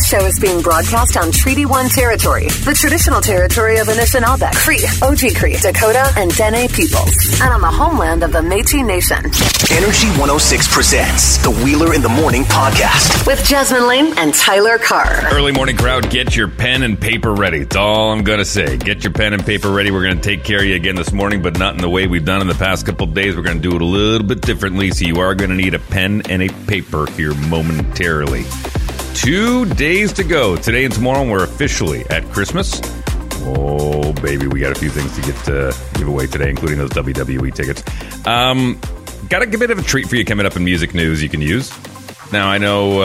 This show is being broadcast on Treaty 1 territory, the traditional territory of Anishinaabe, Cree, Oji Cree, Dakota, and Dene peoples, and on the homeland of the Métis Nation. Energy 106 presents the Wheeler in the Morning podcast. With Jasmine Lane and Tyler Carr. Early morning crowd, get your pen and paper ready. That's all I'm going to say. Get your pen and paper ready. We're going to take care of you again this morning, but not in the way we've done in the past couple of days. We're going to do it a little bit differently, so you are going to need a pen and a paper here momentarily. Two days to go. Today and tomorrow, we're officially at Christmas. Oh, baby, we got a few things to get to give away today, including those WWE tickets. Um, got a bit of a treat for you coming up in music news you can use. Now, I know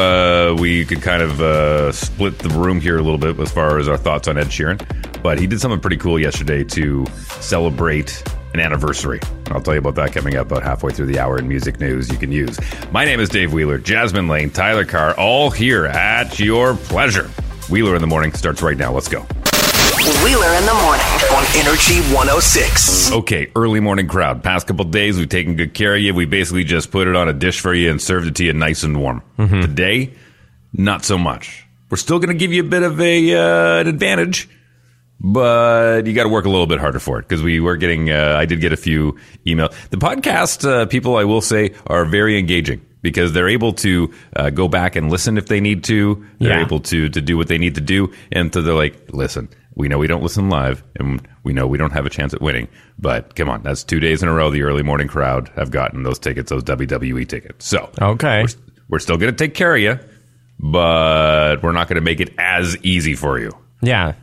uh, we could kind of uh, split the room here a little bit as far as our thoughts on Ed Sheeran, but he did something pretty cool yesterday to celebrate an anniversary. I'll tell you about that coming up about halfway through the hour in music news you can use. My name is Dave Wheeler, Jasmine Lane, Tyler Carr, all here at your pleasure. Wheeler in the morning starts right now. Let's go. Wheeler in the morning. On Energy 106. Okay, early morning crowd. Past couple days, we've taken good care of you. We basically just put it on a dish for you and served it to you nice and warm. Today, not so much. We're still going to give you a bit of a uh, an advantage, but you got to work a little bit harder for it because we were getting. Uh, I did get a few emails. The podcast uh, people, I will say, are very engaging because they're able to uh, go back and listen if they need to. They're Yeah. able to to do what they need to do, and so they're like, listen. We know we don't listen live, and we know we don't have a chance at winning. But come on, that's two days in a row. The early morning crowd have gotten those tickets, those WWE tickets. So Okay. we're, we're still going to take care of you, but we're not going to make it as easy for you. Yeah.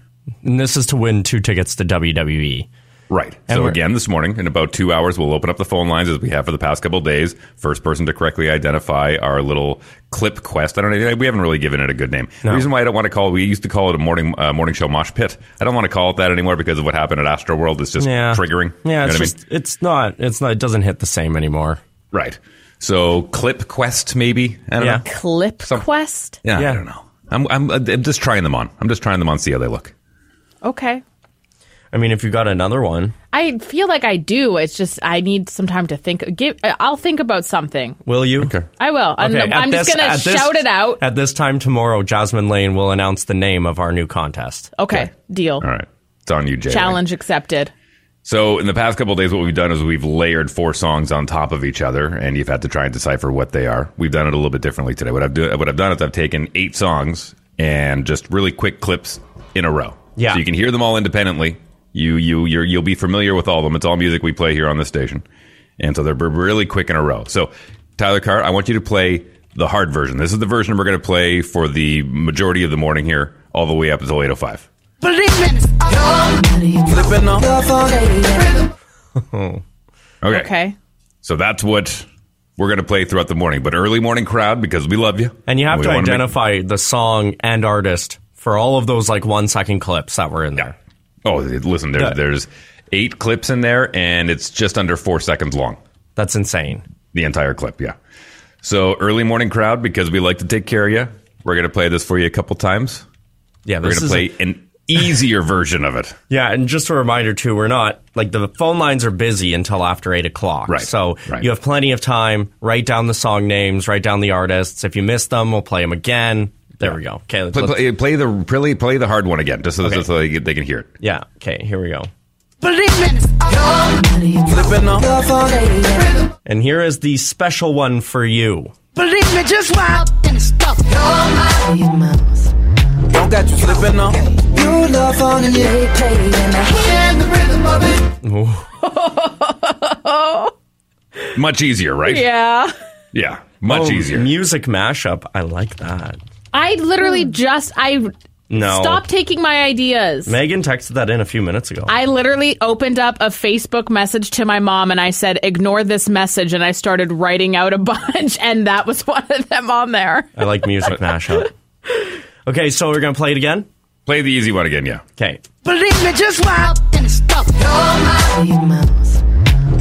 And this is to win two tickets to. WWE. Right. And so again, this morning in about two hours, we'll open up the phone lines as we have for the past couple of days. First person to correctly identify our little clip quest. I don't know. We haven't really given it a good name. The reason why I don't want to call we used to call it a morning uh, morning show mosh pit. I don't want to call it that anymore because of what happened at Astro World. It's just Yeah. triggering. Yeah, You know it's what I mean? just it's not it's not it doesn't hit the same anymore. Right. So clip quest maybe. I don't Yeah. know. Clip Quest. Yeah, Yeah. I don't know. I'm, I'm I'm just trying them on. I'm just trying them on. See how they look. Okay. I mean, if you got another one, I feel like I do. It's just I need some time to think. Give. I'll think about something. will you? Okay. I will. I'm, Okay, I'm at just this- gonna at this- shout it out. At this time tomorrow, Jasmine Lane will announce the name of our new contest. Okay. Deal. All right. It's on you, Jay. Challenge accepted. So in the past couple of days, what we've done is we've layered four songs on top of each other, and you've had to try and decipher what they are. We've done it a little bit differently today. What I've do, what I've done is I've taken eight songs and just really quick clips in a row. Yeah. So you can hear them all independently. You you you're, you'll be familiar with all of them. It's all music we play here on this station, and so they're b- really quick in a row. So Tyler Carr, I want you to play the hard version. This is the version we're going to play for the majority of the morning here, all the way up until eight oh five. Okay. Okay. So that's what we're going to play throughout the morning. But early morning crowd because we love you. And you have We to wanna make- identify the song and artist for all of those like one second clips that were in there. oh, listen, there's, Yeah. there's eight clips in there, and it's just under four seconds long. That's insane. The entire clip, yeah. So early morning crowd because we like to take care of you. We're to play this for you a couple times. Yeah, We're is play an easier version of it. Yeah, and just a reminder too, we're not like the phone lines are busy until after eight o'clock. Right, So right. you have plenty of time. Write down the song names, write down the artists. If you miss them, we'll play them again. There we go. Okay, Play, play, play the play, play the hard one again, just so, Okay. so they, can- they can hear it. yeah. Okay, here we go. And here is the special one for you. Believe me, just wild and stuff. Don't got you slipping up. You love on and you play and the rhythm of it. Much easier, right? Yeah. Yeah, much Oh, easier. Music mashup. I like that. I literally hmm. just I No. stop taking my ideas. Megan texted that in a few minutes ago. I literally opened up a Facebook message to my mom and I said, ignore this message. And I started writing out a bunch, and that was one of them on there. I like music mashup. Okay, so we're gonna play it again. Play the easy one again, yeah. Okay. Believe me, just wild and stuff.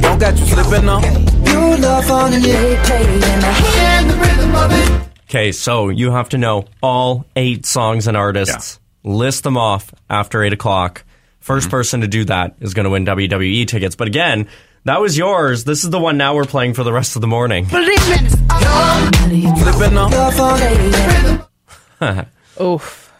Don't got you slipping up. You love on and you play and the rhythm of it. Okay, so you have to know all eight songs and artists. List them off after eight o'clock. 1st mm-hmm. person to do that is going to win WWE tickets. But again, that was yours. This is the one now we're playing for the rest of the morning. Believe me, flipping up. Oof.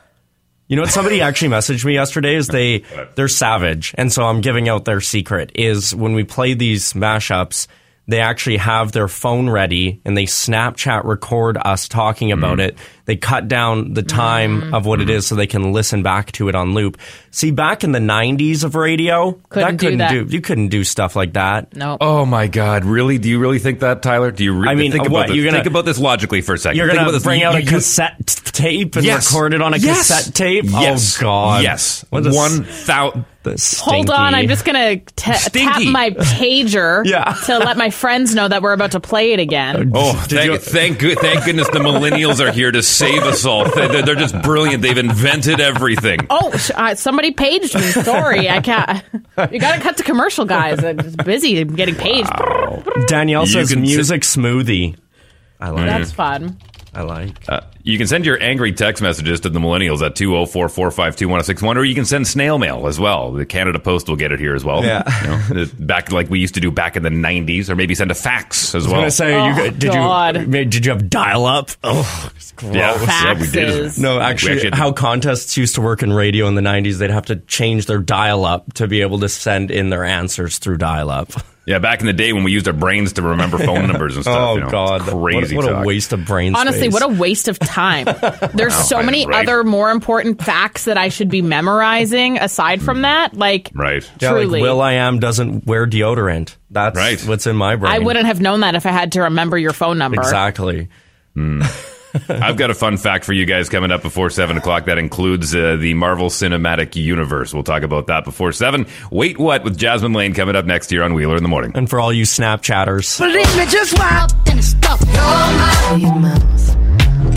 You know what? Somebody actually messaged me yesterday. Is they they're savage, and so I'm giving out their secret. Is when we play these mashups, they actually have their phone ready and they Snapchat record us talking mm. about mm. it. They cut down the time mm. of what mm. it is so they can listen back to it on loop. See, back in the 90s of radio, couldn't that couldn't do, that. do, you couldn't do stuff like that. No. Nope. Oh my god, really? Do you really think that, Tyler? Do you really I mean, think about this? You're gonna, think about this logically for a second. You're going to bring out a cassette tape and yes. record it on a yes. cassette tape? Oh, yes. Oh god. Yes. 1000 Hold on, I'm just gonna t- tap my pager Yeah. to let my friends know that we're about to play it again. Oh, thank, you- thank, good, thank goodness the millennials are here to save us all. They're, they're just brilliant. They've invented everything. Oh, sh- uh, somebody paged me. Sorry, I can't. You gotta cut to commercial, guys. I'm just busy getting paged. Danielle You says can sit- music smoothie. I like. That's fun. I like. Uh, you can send your angry text messages to the millennials at 204-452-1061, or you can send snail mail as well. The Canada Post will get it here as well. Yeah. You know, back like we used to do back in the 90s, or maybe send a fax as well. I was well. gonna say, Oh, you, did God. you did you have dial up? Oh, it's gross. yeah, yeah, we did. No, actually, actually how contests used to work in radio in the '90s, they'd have to change their dial-up to be able to send in their answers through dial-up. Yeah, back in the day when we used our brains to remember phone numbers and stuff. oh you know, God, it's crazy. What, what a waste of brain Honestly, space. what a waste of time. There's so I- many right. other more important facts that I should be memorizing aside from hmm. that. Like, Right. yeah, like truly. Will I am doesn't wear deodorant. That's Right. what's in my brain. I wouldn't have known that if I had to remember your phone number. exactly. Hmm. I've got a fun fact for you guys coming up before 7 o'clock that includes uh, the Marvel Cinematic Universe. We'll talk about that before 7. Wait What with Jasmine Lane coming up next year on Wheeler in the Morning. And for all you Snapchatters, Believe me, just wild and it's stuff.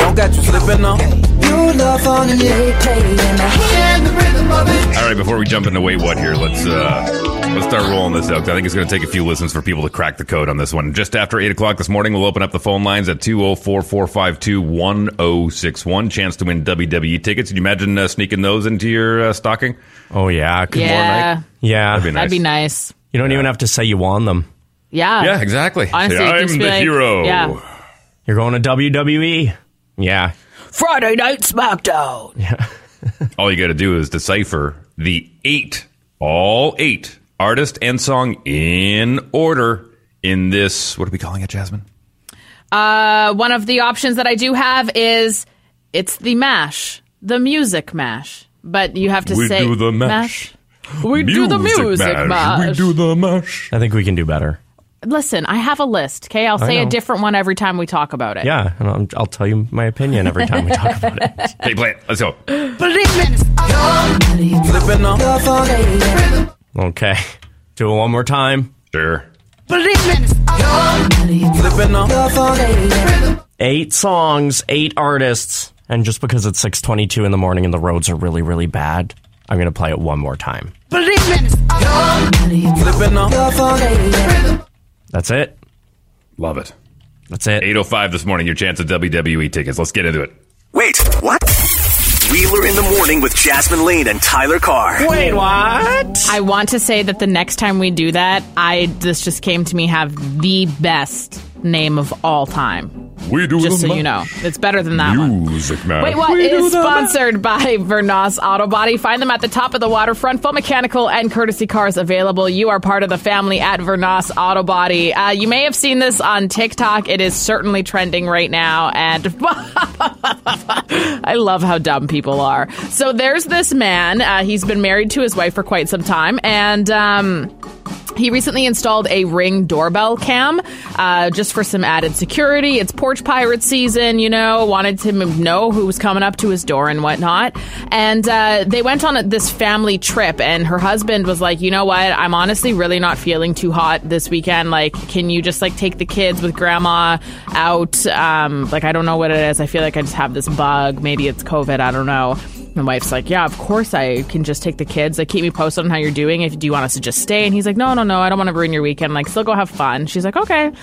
Don't got you slipping on. You love on and they play in the hand, the rhythm of it. All right, before we jump into Wait What here, let's uh, let's start rolling this out. I think it's going to take a few listens for people to crack the code on this one. Just after 8 o'clock this morning, we'll open up the phone lines at 204 452 1061. Chance to win WWE tickets. Can you imagine uh, sneaking those into your uh, stocking? oh yeah, good morning. Yeah, Yeah, That'd be nice. that'd be nice. you don't even have to say you won them. Yeah. Yeah, exactly. Honestly, Say, I'm the like- hero. yeah. You're going to WWE. Yeah, Friday Night SmackDown. Yeah. all you got to do is decipher the eight, all eight artist and song in order in this. What are we calling it, Jasmine? Uh, one of the options that I do have is it's the mash, the music mash. But you have to We say do the mash. We do the music mash. We do the mash. I think we can do better. Listen, I have a list. Okay, I'll say a different one every time we talk about it. Yeah, and I'll, I'll tell you my opinion every time we talk about it. Hey, play it. Let's go. Believe me, it's slipping on. Love on it. Okay, do it one more time. Sure. Believe me, it's slipping on. Love on it. Eight songs, eight artists, and just because it's six twenty-two in the morning and the roads are really, really bad, I'm gonna play it one more time. Believe me, it's slipping on. Love on it. That's it. Love it. That's it. 805 this morning, your chance at WWE tickets. Let's get into it. Wait, what? Wheeler in the Morning with Jasmine Lane and Tyler Carr. Wait, what? I want to say that the next time we do that, I this just came to me have the best name of all time. We do Just so you know, it's better than that one. Music man. Wait, what is sponsored by Vernos Auto Body? Find them at the top of the waterfront. Full mechanical and courtesy cars available. You are part of the family at Vernos Auto Body. Uh, you may have seen this on TikTok. It is certainly trending right now, and I love how dumb people are. So there's this man. Uh, he's been married to his wife for quite some time, and. Um, he recently installed a ring doorbell cam uh, just for some added security. It's porch pirate season, you know, wanted to know who was coming up to his door and whatnot. And uh, they went on a, this family trip, and her husband was like, you know what? I'm honestly really not feeling too hot this weekend. Like, can you just like take the kids with grandma out? Um, like, I don't know what it is. I feel like I just have this bug. Maybe it's COVID. I don't know. The wife's like, yeah, of course I can just take the kids. Like, keep me posted on how you're doing. If do you want us to just stay? And he's like, no, no, no, I don't want to ruin your weekend. Like, still go have fun. She's like, okay,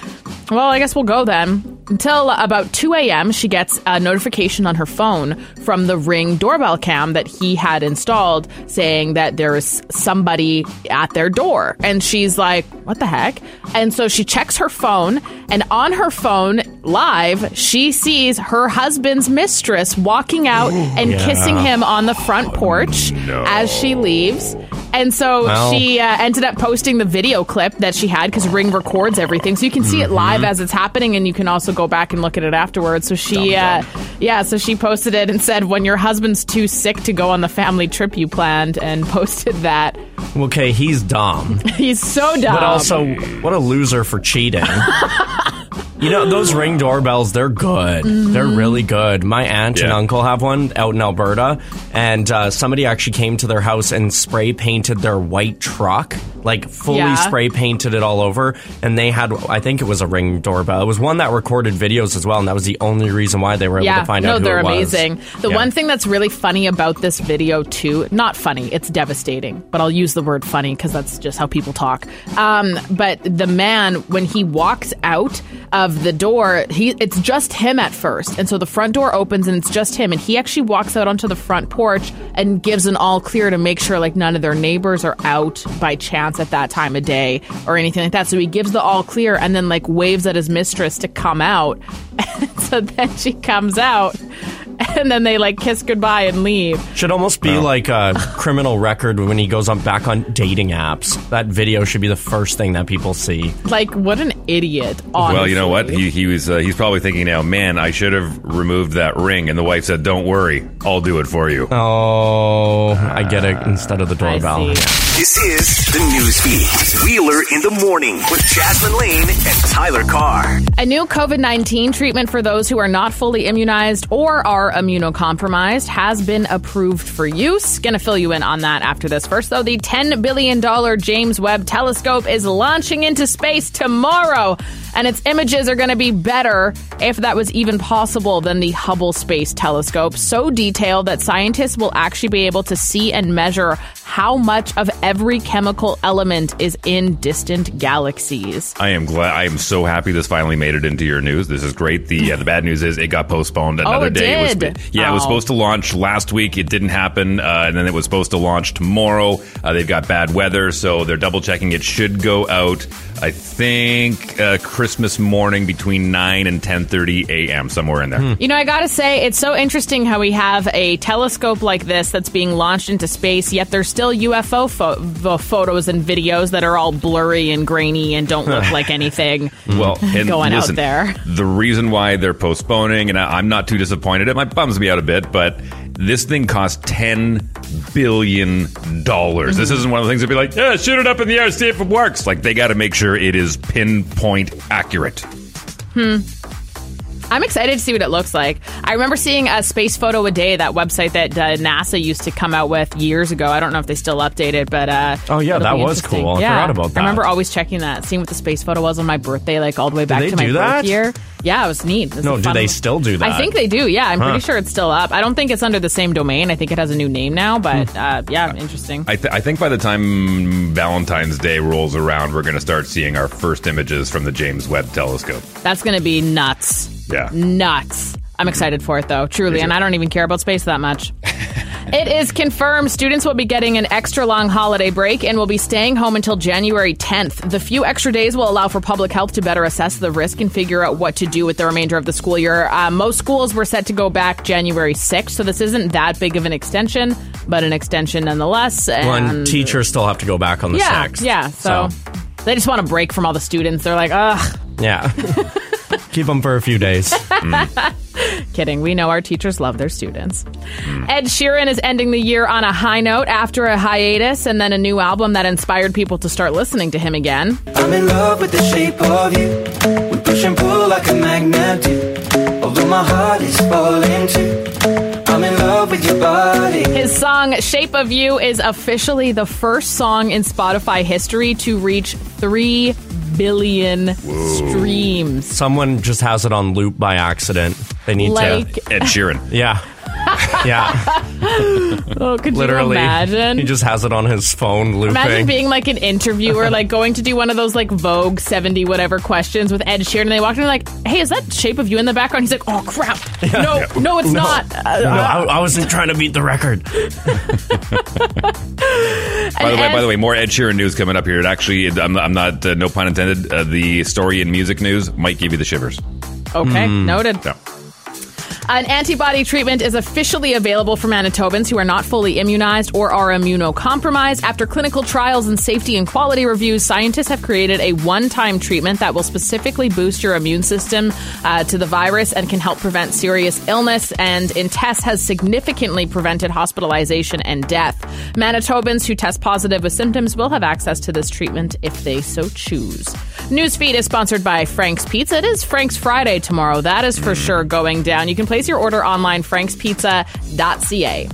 well, I guess we'll go then. Until about 2 a.m., she gets a notification on her phone from the Ring doorbell cam that he had installed saying that there's somebody at their door. And she's like, what the heck? And so she checks her phone, and on her phone, live, she sees her husband's mistress walking out and Yeah. kissing him on the front porch as she leaves. And so Well. she uh, ended up posting the video clip that she had because Ring records everything, so you can see it live as it's happening, and you can also go back and look at it afterwards. So she, uh, yeah, so she posted it and said, "When your husband's too sick to go on the family trip you planned," and posted that. Okay, he's dumb. He's so dumb. But also, what a loser for cheating. you know, those ring doorbells, they're good. They're Mm-hmm. really good. My aunt and uncle have one out in Alberta, and uh, somebody actually came to their house and spray painted their white truck, like fully Yeah. spray painted it all over. And they had, I think it was a ring doorbell. It was one that recorded videos as well, and that was the only reason why they were able yeah, to find no, out who they're it was. amazing. The Yeah. one thing that's really funny about this video too, not funny, it's devastating, but I'll use the word funny because that's just how people talk. Um, but the man, when he walks out of the door, he it's just him at first, and so the front door opens and it's just him, and he actually walks out onto the front porch and gives an all clear to make sure like none of their neighbors are out by chance at that time of day or anything like that. So he gives the all clear and then like waves at his mistress to come out. so then she comes out and then they like kiss goodbye and leave. Should almost be like a criminal record when he goes on back on dating apps. That video should be the first thing that people see. Like what an idiot. Honestly. Well, you know what? He, he was uh, he's probably thinking now, man, I should have removed that ring. And the wife said, "Don't worry, I'll do it for you." Oh, I get it instead of the I doorbell. see. This is the news feed. Wheeler in the morning with Jasmine Lane and Tyler Carr. A new COVID 19 treatment for those who are not fully immunized or are immunocompromised has been approved for use. Gonna fill you in on that after this. First, though, the $10 billion James Webb Telescope is launching into space tomorrow, and its images are gonna be better, if that was even possible, than the Hubble Space Telescope. So detailed that scientists will actually be able to see and measure how much of every chemical element is in distant galaxies. I am glad. I am so happy this finally made it into your news. This is great. The uh, the bad news is it got postponed another Oh, it day. was did? yeah, it was Oh. supposed to launch last week. It didn't happen, uh, and then it was supposed to launch tomorrow. Uh, they've got bad weather, so they're double checking. It should go out. I think uh, Christmas morning between nine and ten thirty a.m. somewhere in there. You know, I gotta say, it's so interesting how we have a telescope like this that's being launched into space, yet there's still UFO pho- vo- photos and videos that are all blurry and grainy and don't look like anything. Well, and Going out there. The reason why they're postponing, and I, I'm not too disappointed. It might bums me out a bit, but this thing cost ten billion dollars. This mm-hmm. isn't one of the things that'd be like, yeah, shoot it up in the air, see if it works. Like they got to make sure it is pinpoint accurate. Hmm. I'm excited to see what it looks like. I remember seeing a space photo a day, that website that uh, NASA used to come out with years ago. I don't know if they still update it, but uh, Oh, yeah, that was cool. I yeah. forgot about that. I remember always checking that, seeing what the space photo was on my birthday, like all the way back they to my do birth that? year. Yeah, it was neat. It was No, do fun- they still do that? I think they do. Yeah, I'm Huh. pretty sure it's still up. I don't think it's under the same domain. I think it has a new name now, but Hmm. uh, yeah, interesting. I, th- I think by the time Valentine's Day rolls around, we're going to start seeing our first images from the James Webb Telescope. That's going to be nuts. Yeah. Nuts. I'm excited for it though, truly, and I don't even care about space that much. it is confirmed students will be getting an extra long holiday break and will be staying home until January 10th. The few extra days will allow for public health to better assess the risk and figure out what to do with the remainder of the school year. Uh, most schools were set to go back January 6th, so this isn't that big of an extension, but an extension nonetheless. And, Well, and teachers still have to go back on the yeah, 6th. yeah. So, they just want a break from all the students. They're like, ugh. yeah. Keep them for a few days. Kidding. We know our teachers love their students. Hmm. Ed Sheeran is ending the year on a high note after a hiatus and then a new album that inspired people to start listening to him again. I'm in love with the shape of you. We push and pull like a magnet do. Although my heart is falling too. I'm in love with your body. His song Shape of You is officially the first song in Spotify history to reach 3 billion streams. Someone just has it on loop by accident. They need Like, to. Ed Sheeran. Yeah. Yeah, Oh, could literally. you imagine? He just has it on his phone looping. Imagine being like an interviewer, like going to do one of those like Vogue 70 whatever questions with Ed Sheeran, and they walked in and like, hey, is that shape of you in the background? He's like, oh, crap. No, no, it's not. Uh, no, I, I wasn't trying to beat the record. By the way, by the way, more Ed Sheeran news coming up here. It actually, I'm, I'm not, uh, no pun intended. Uh, the story in music news might give you the shivers. Okay, noted. No. An antibody treatment is officially available for Manitobans who are not fully immunized or are immunocompromised. After clinical trials and safety and quality reviews, scientists have created a one time treatment that will specifically boost your immune system uh, to the virus and can help prevent serious illness. And in tests, has significantly prevented hospitalization and death. Manitobans who test positive with symptoms will have access to this treatment if they so choose. Newsfeed is sponsored by Frank's Pizza. It is Frank's Friday tomorrow. That is for sure going down. You can place your order online, frankspizza.ca.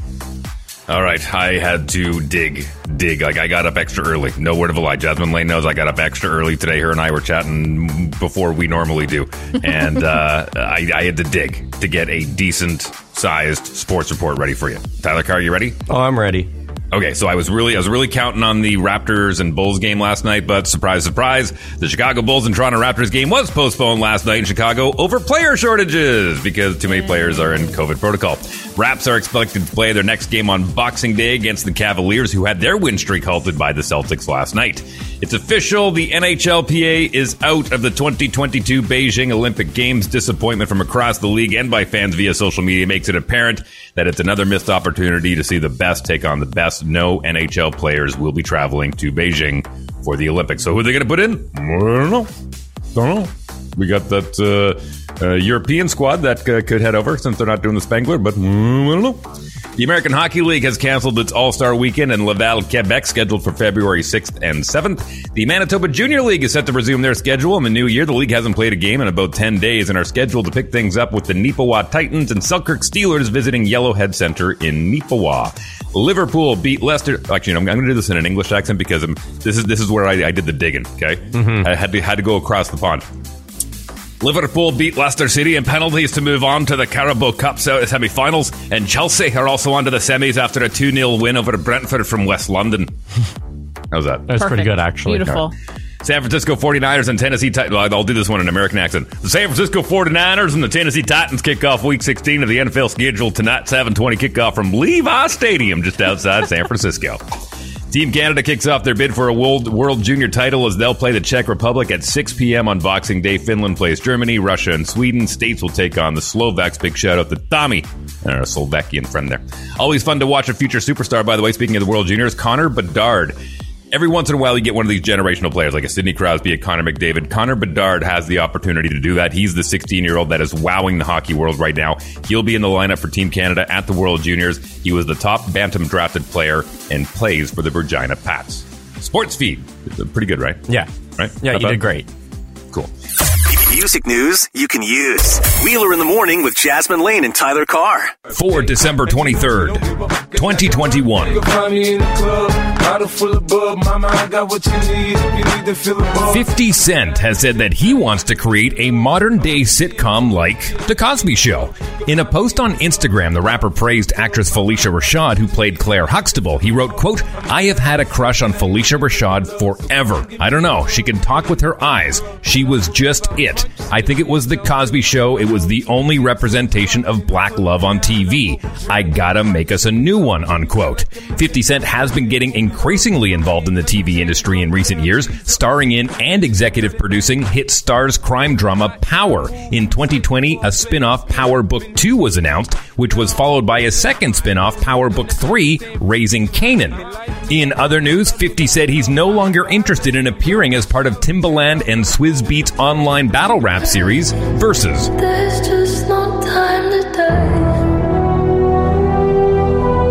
All right, I had to dig, dig. Like I got up extra early. No word of a lie. Jasmine Lane knows I got up extra early today. Her and I were chatting before we normally do, and uh, I, I had to dig to get a decent sized sports report ready for you. Tyler Carr, you ready? Oh, I'm ready. Okay, so I was really, I was really counting on the Raptors and Bulls game last night, but surprise, surprise, the Chicago Bulls and Toronto Raptors game was postponed last night in Chicago over player shortages because too many players are in COVID protocol. Raps are expected to play their next game on Boxing Day against the Cavaliers, who had their win streak halted by the Celtics last night. It's official. The NHLPA is out of the 2022 Beijing Olympic Games. Disappointment from across the league and by fans via social media makes it apparent that it's another missed opportunity to see the best take on the best. No NHL players will be traveling to Beijing for the Olympics. So who are they going to put in? I don't know. Don't know. We got that uh, uh, European squad that uh, could head over since they're not doing the Spengler, but mm, I don't know. The American Hockey League has canceled its All Star Weekend in Laval, Quebec, scheduled for February 6th and 7th. The Manitoba Junior League is set to resume their schedule in the new year. The league hasn't played a game in about 10 days and are scheduled to pick things up with the Neepawa Titans and Selkirk Steelers visiting Yellowhead Center in Neepawa. Liverpool beat Leicester. Actually, I'm, I'm going to do this in an English accent because I'm, this is this is where I, I did the digging. Okay, mm-hmm. I had to had to go across the pond. Liverpool beat Leicester City in penalties to move on to the Carabao Cup semi finals, and Chelsea are also on to the semis after a 2 0 win over Brentford from West London. How's that? That's pretty good, actually. Beautiful. San Francisco 49ers and Tennessee Titans. I'll do this one in American accent. The San Francisco 49ers and the Tennessee Titans kick off week 16 of the NFL schedule tonight, 720 kickoff from Levi Stadium just outside San Francisco. Team Canada kicks off their bid for a World, World Junior title as they'll play the Czech Republic at 6 p.m. on Boxing Day. Finland plays Germany, Russia, and Sweden. States will take on the Slovaks. Big shout out to Tommy, our Slovakian friend there. Always fun to watch a future superstar, by the way. Speaking of the World Juniors, Connor Bedard. Every once in a while, you get one of these generational players, like a Sidney Crosby, a Connor McDavid. Connor Bedard has the opportunity to do that. He's the 16 year old that is wowing the hockey world right now. He'll be in the lineup for Team Canada at the World Juniors. He was the top Bantam drafted player and plays for the Regina Pats. Sports feed. Pretty good, right? Yeah. Right? Yeah, Not you bad? did great. Cool. Music news you can use. Wheeler in the morning with Jasmine Lane and Tyler Carr. For December 23rd, 2021. Bottle full of bub. Mama, I got what you need if you need to fill a 50 Cent has said that he wants to create a modern day sitcom like The Cosby Show. In a post on Instagram, the rapper praised actress Phylicia Rashad, who played Claire Huxtable. He wrote, quote, I have had a crush on Phylicia Rashad forever. I don't know. She can talk with her eyes. She was just it. I think it was The Cosby Show. It was the only representation of black love on TV. I gotta make us a new one, unquote. 50 Cent has been getting increasingly involved in the TV industry in recent years, starring in and executive producing hit Starz crime drama Power. In 2020, a spin-off Power Book 2 was announced, which was followed by a second spin-off Power Book 3, Raising Kanan. In other news, 50 said he's no longer interested in appearing as part of Timbaland and Swizz Beatz online battle rap series, Verzuz.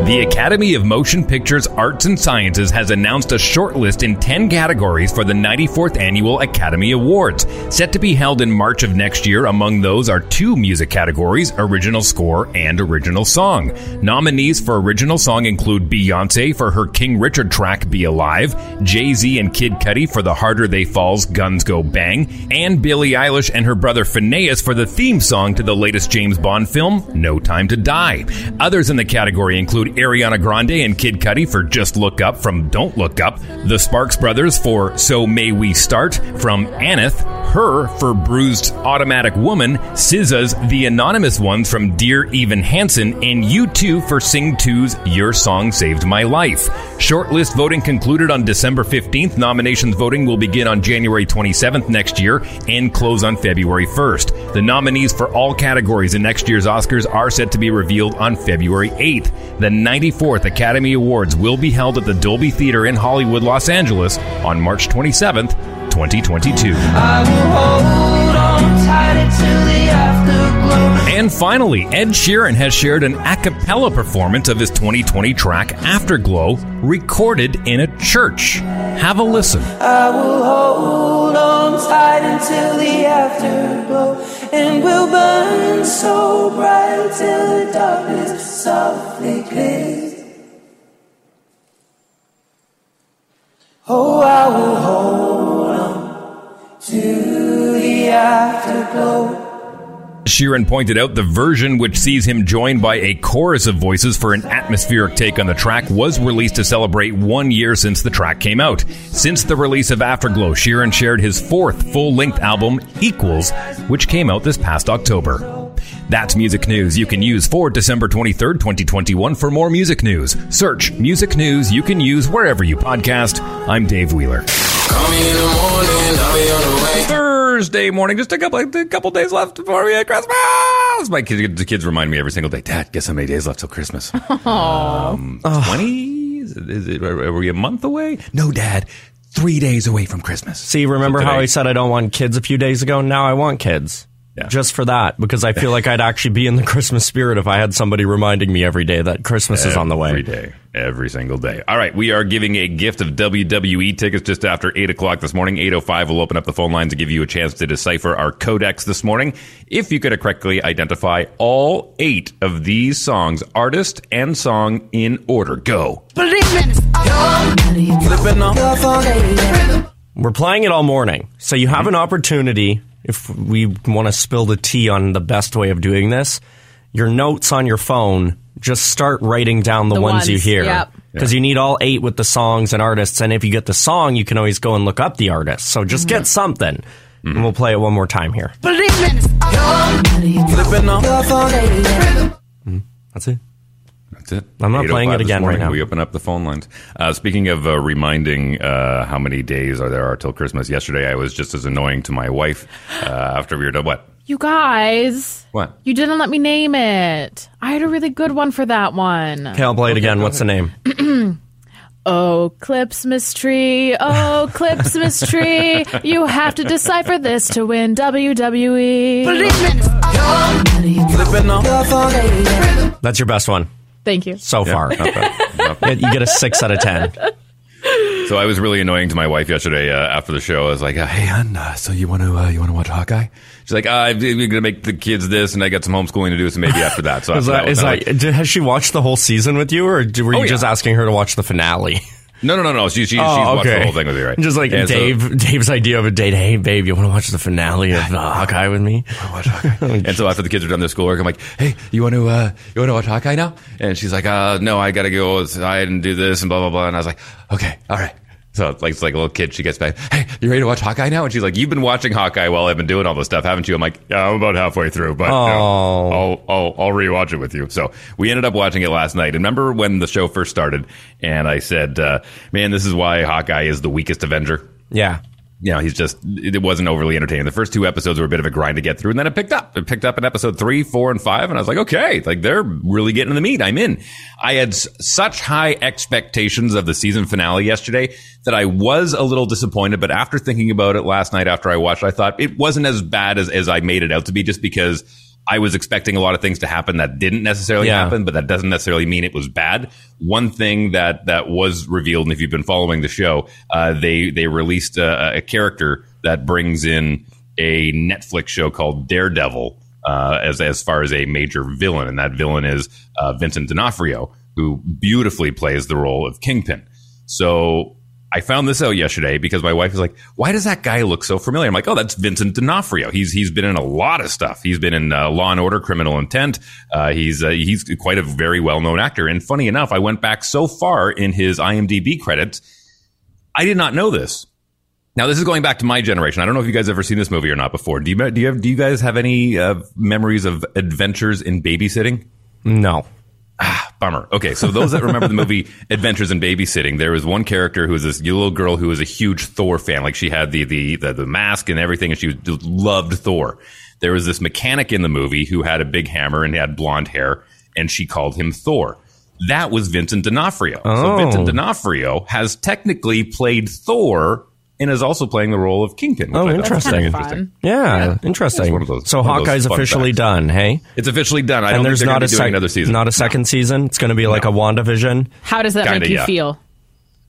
The Academy of Motion Pictures Arts and Sciences has announced a shortlist in 10 categories for the 94th Annual Academy Awards, set to be held in March of next year. Among those are two music categories original score and original song. Nominees for original song include Beyonce for her King Richard track Be Alive, Jay Z and Kid Cudi for The Harder They Falls Guns Go Bang, and Billie Eilish and her brother Finneas for the theme song to the latest James Bond film, No Time to Die. Others in the category include Ariana Grande and Kid Cudi for Just Look Up from Don't Look Up, the Sparks Brothers for So May We Start from Annette, Her for Bruised Automatic Woman, SZA's The Anonymous Ones from Dear Evan Hansen, and U2 for Sing 2's Your Song Saved My Life. Shortlist voting concluded on December 15th. Nominations voting will begin on January 27th next year and close on February 1st. The nominees for all categories in next year's Oscars are set to be revealed on February 8th. The 94th Academy Awards will be held at the Dolby Theater in Hollywood, Los Angeles on March 27th, 2022. And finally, Ed Sheeran has shared an a cappella performance of his 2020 track Afterglow, recorded in a church. Have a listen. I will hold on tight until the afterglow, and will burn so bright till the darkness softly clears. Oh, I will hold on to the afterglow. Sheeran pointed out the version, which sees him joined by a chorus of voices for an atmospheric take on the track, was released to celebrate one year since the track came out. Since the release of Afterglow, Sheeran shared his fourth full length album, Equals, which came out this past October. That's music news you can use for December 23rd, 2021. For more music news, search music news you can use wherever you podcast. I'm Dave Wheeler. Call me in the morning, I'll be on the way. Thursday morning, just a couple a couple days left before we had Christmas. My kids, the kids remind me every single day, Dad, guess how many days left till Christmas? Um, 20? Is it, is it, are we a month away? No, Dad, three days away from Christmas. See, remember So how I said I don't want kids a few days ago? Now I want kids. Yeah. Just for that, because I feel like I'd actually be in the Christmas spirit if I had somebody reminding me every day that Christmas is on the way. Every day. Every single day. All right. We are giving a gift of WWE tickets just after 8 o'clock this morning. 8.05 will open up the phone lines to give you a chance to decipher our codex this morning. If you could correctly identify all eight of these songs, artist and song in order. Go. Flipping off your phone, We're playing it all morning, so you have an opportunity. If we want to spill the tea on the best way of doing this, your notes on your phone, just start writing down the, The ones, you ones, hear. yep. Because you need all eight with the songs and artists, and if you get the song, you can always go and look up the artist. So just get something. And we'll play it one more time here. flipping off. That's it. That's it. I'm not playing it again right now. We open up the phone lines. Uh, speaking of uh, reminding uh, how many days are there are till Christmas, yesterday I was just as annoying to my wife uh, after we were done. What? You guys. What? You didn't let me name it. I had a really good one for that one. Okay, I'll play it again. What's the name? Oh, Clipsmas tree. Oh, Clipsmas tree. You have to decipher this to win. WWE. Flipping off your phone. That's your best one Thank you. so far. Not bad. You get a six out of ten. So I was really annoying to my wife yesterday uh, after the show. I was like, uh, "Hey, hon, uh, so you want to uh, you want to watch Hawkeye?" She's like, uh, "I'm going to make the kids this, and I got some homeschooling to do, so maybe after that." So Is after that, is kinda that, like, did- has she watched the whole season with you, or were you Oh, yeah. just asking her to watch the finale? no, no, no, no. She, she, she's Oh, watched okay. the whole thing with me, right? Just like And so- Dave, Dave's idea of a date. Hey, babe, you want to watch the finale of uh, Hawkeye with me? And so after the kids are done their schoolwork, I'm like, "Hey, you want to uh, you want to watch Hawkeye now?" And she's like, uh, "No, I got to go outside and do this and blah blah blah." And I was like, "Okay, all right." So it's like it's like a little kid. She gets back. Hey, you ready to watch Hawkeye now? And she's like, "You've been watching Hawkeye while I've been doing all this stuff, haven't you?" I'm like, "Yeah, I'm about halfway through, but. I'll I'll I'll rewatch it with you." So we ended up watching it last night. And remember when the show first started, and I said, uh, "Man, this is why Hawkeye is the weakest Avenger." Yeah. You know, he's just, it wasn't overly entertaining. The first two episodes were a bit of a grind to get through, and then it picked up. It picked up in episode three, four, and five, and I was like, okay, like they're really getting in the meat. I'm in. I had s- such high expectations of the season finale yesterday that I was a little disappointed, but after thinking about it last night after I watched, I thought it wasn't as bad as, as I made it out to be just because I was expecting a lot of things to happen that didn't necessarily Yeah. happen, but that doesn't necessarily mean it was bad. One thing that that was revealed, and if you've been following the show, uh, they they released a, a character that brings in a Netflix show called Daredevil uh, as as far as a major villain, and that villain is uh, Vincent D'Onofrio, who beautifully plays the role of Kingpin. So I found this out yesterday because my wife was like, "Why does that guy look so familiar?" I'm like, "Oh, that's Vincent D'Onofrio. He's he's been in a lot of stuff. He's been in uh, Law and Order: Criminal Intent. Uh, he's uh, he's quite a very well known actor." And funny enough, I went back so far in his IMDb credits, I did not know this. Now this is going back to my generation. I don't know if you guys ever seen this movie or not before. Do you do you have, do you guys have any uh, memories of adventures in babysitting? No. Bummer. Okay, so those that remember the movie Adventures in Babysitting, there was one character who was this little girl who was a huge Thor fan. Like she had the the the, the mask and everything, and she was, loved Thor. There was this mechanic in the movie who had a big hammer and had blonde hair, and she called him Thor. That was Vincent D'Onofrio. So Oh. Vincent D'Onofrio has technically played Thor and is also playing the role of Kingpin. which Oh, I thought was interesting. very Fun. Yeah, interesting. one of those- so one of Hawkeye's fun officially facts. done, hey? It's officially done. I don't and there's think not gonna a be doing second another season. Not a second season. It's going to be like a WandaVision. How does that Kinda, make you yeah. feel?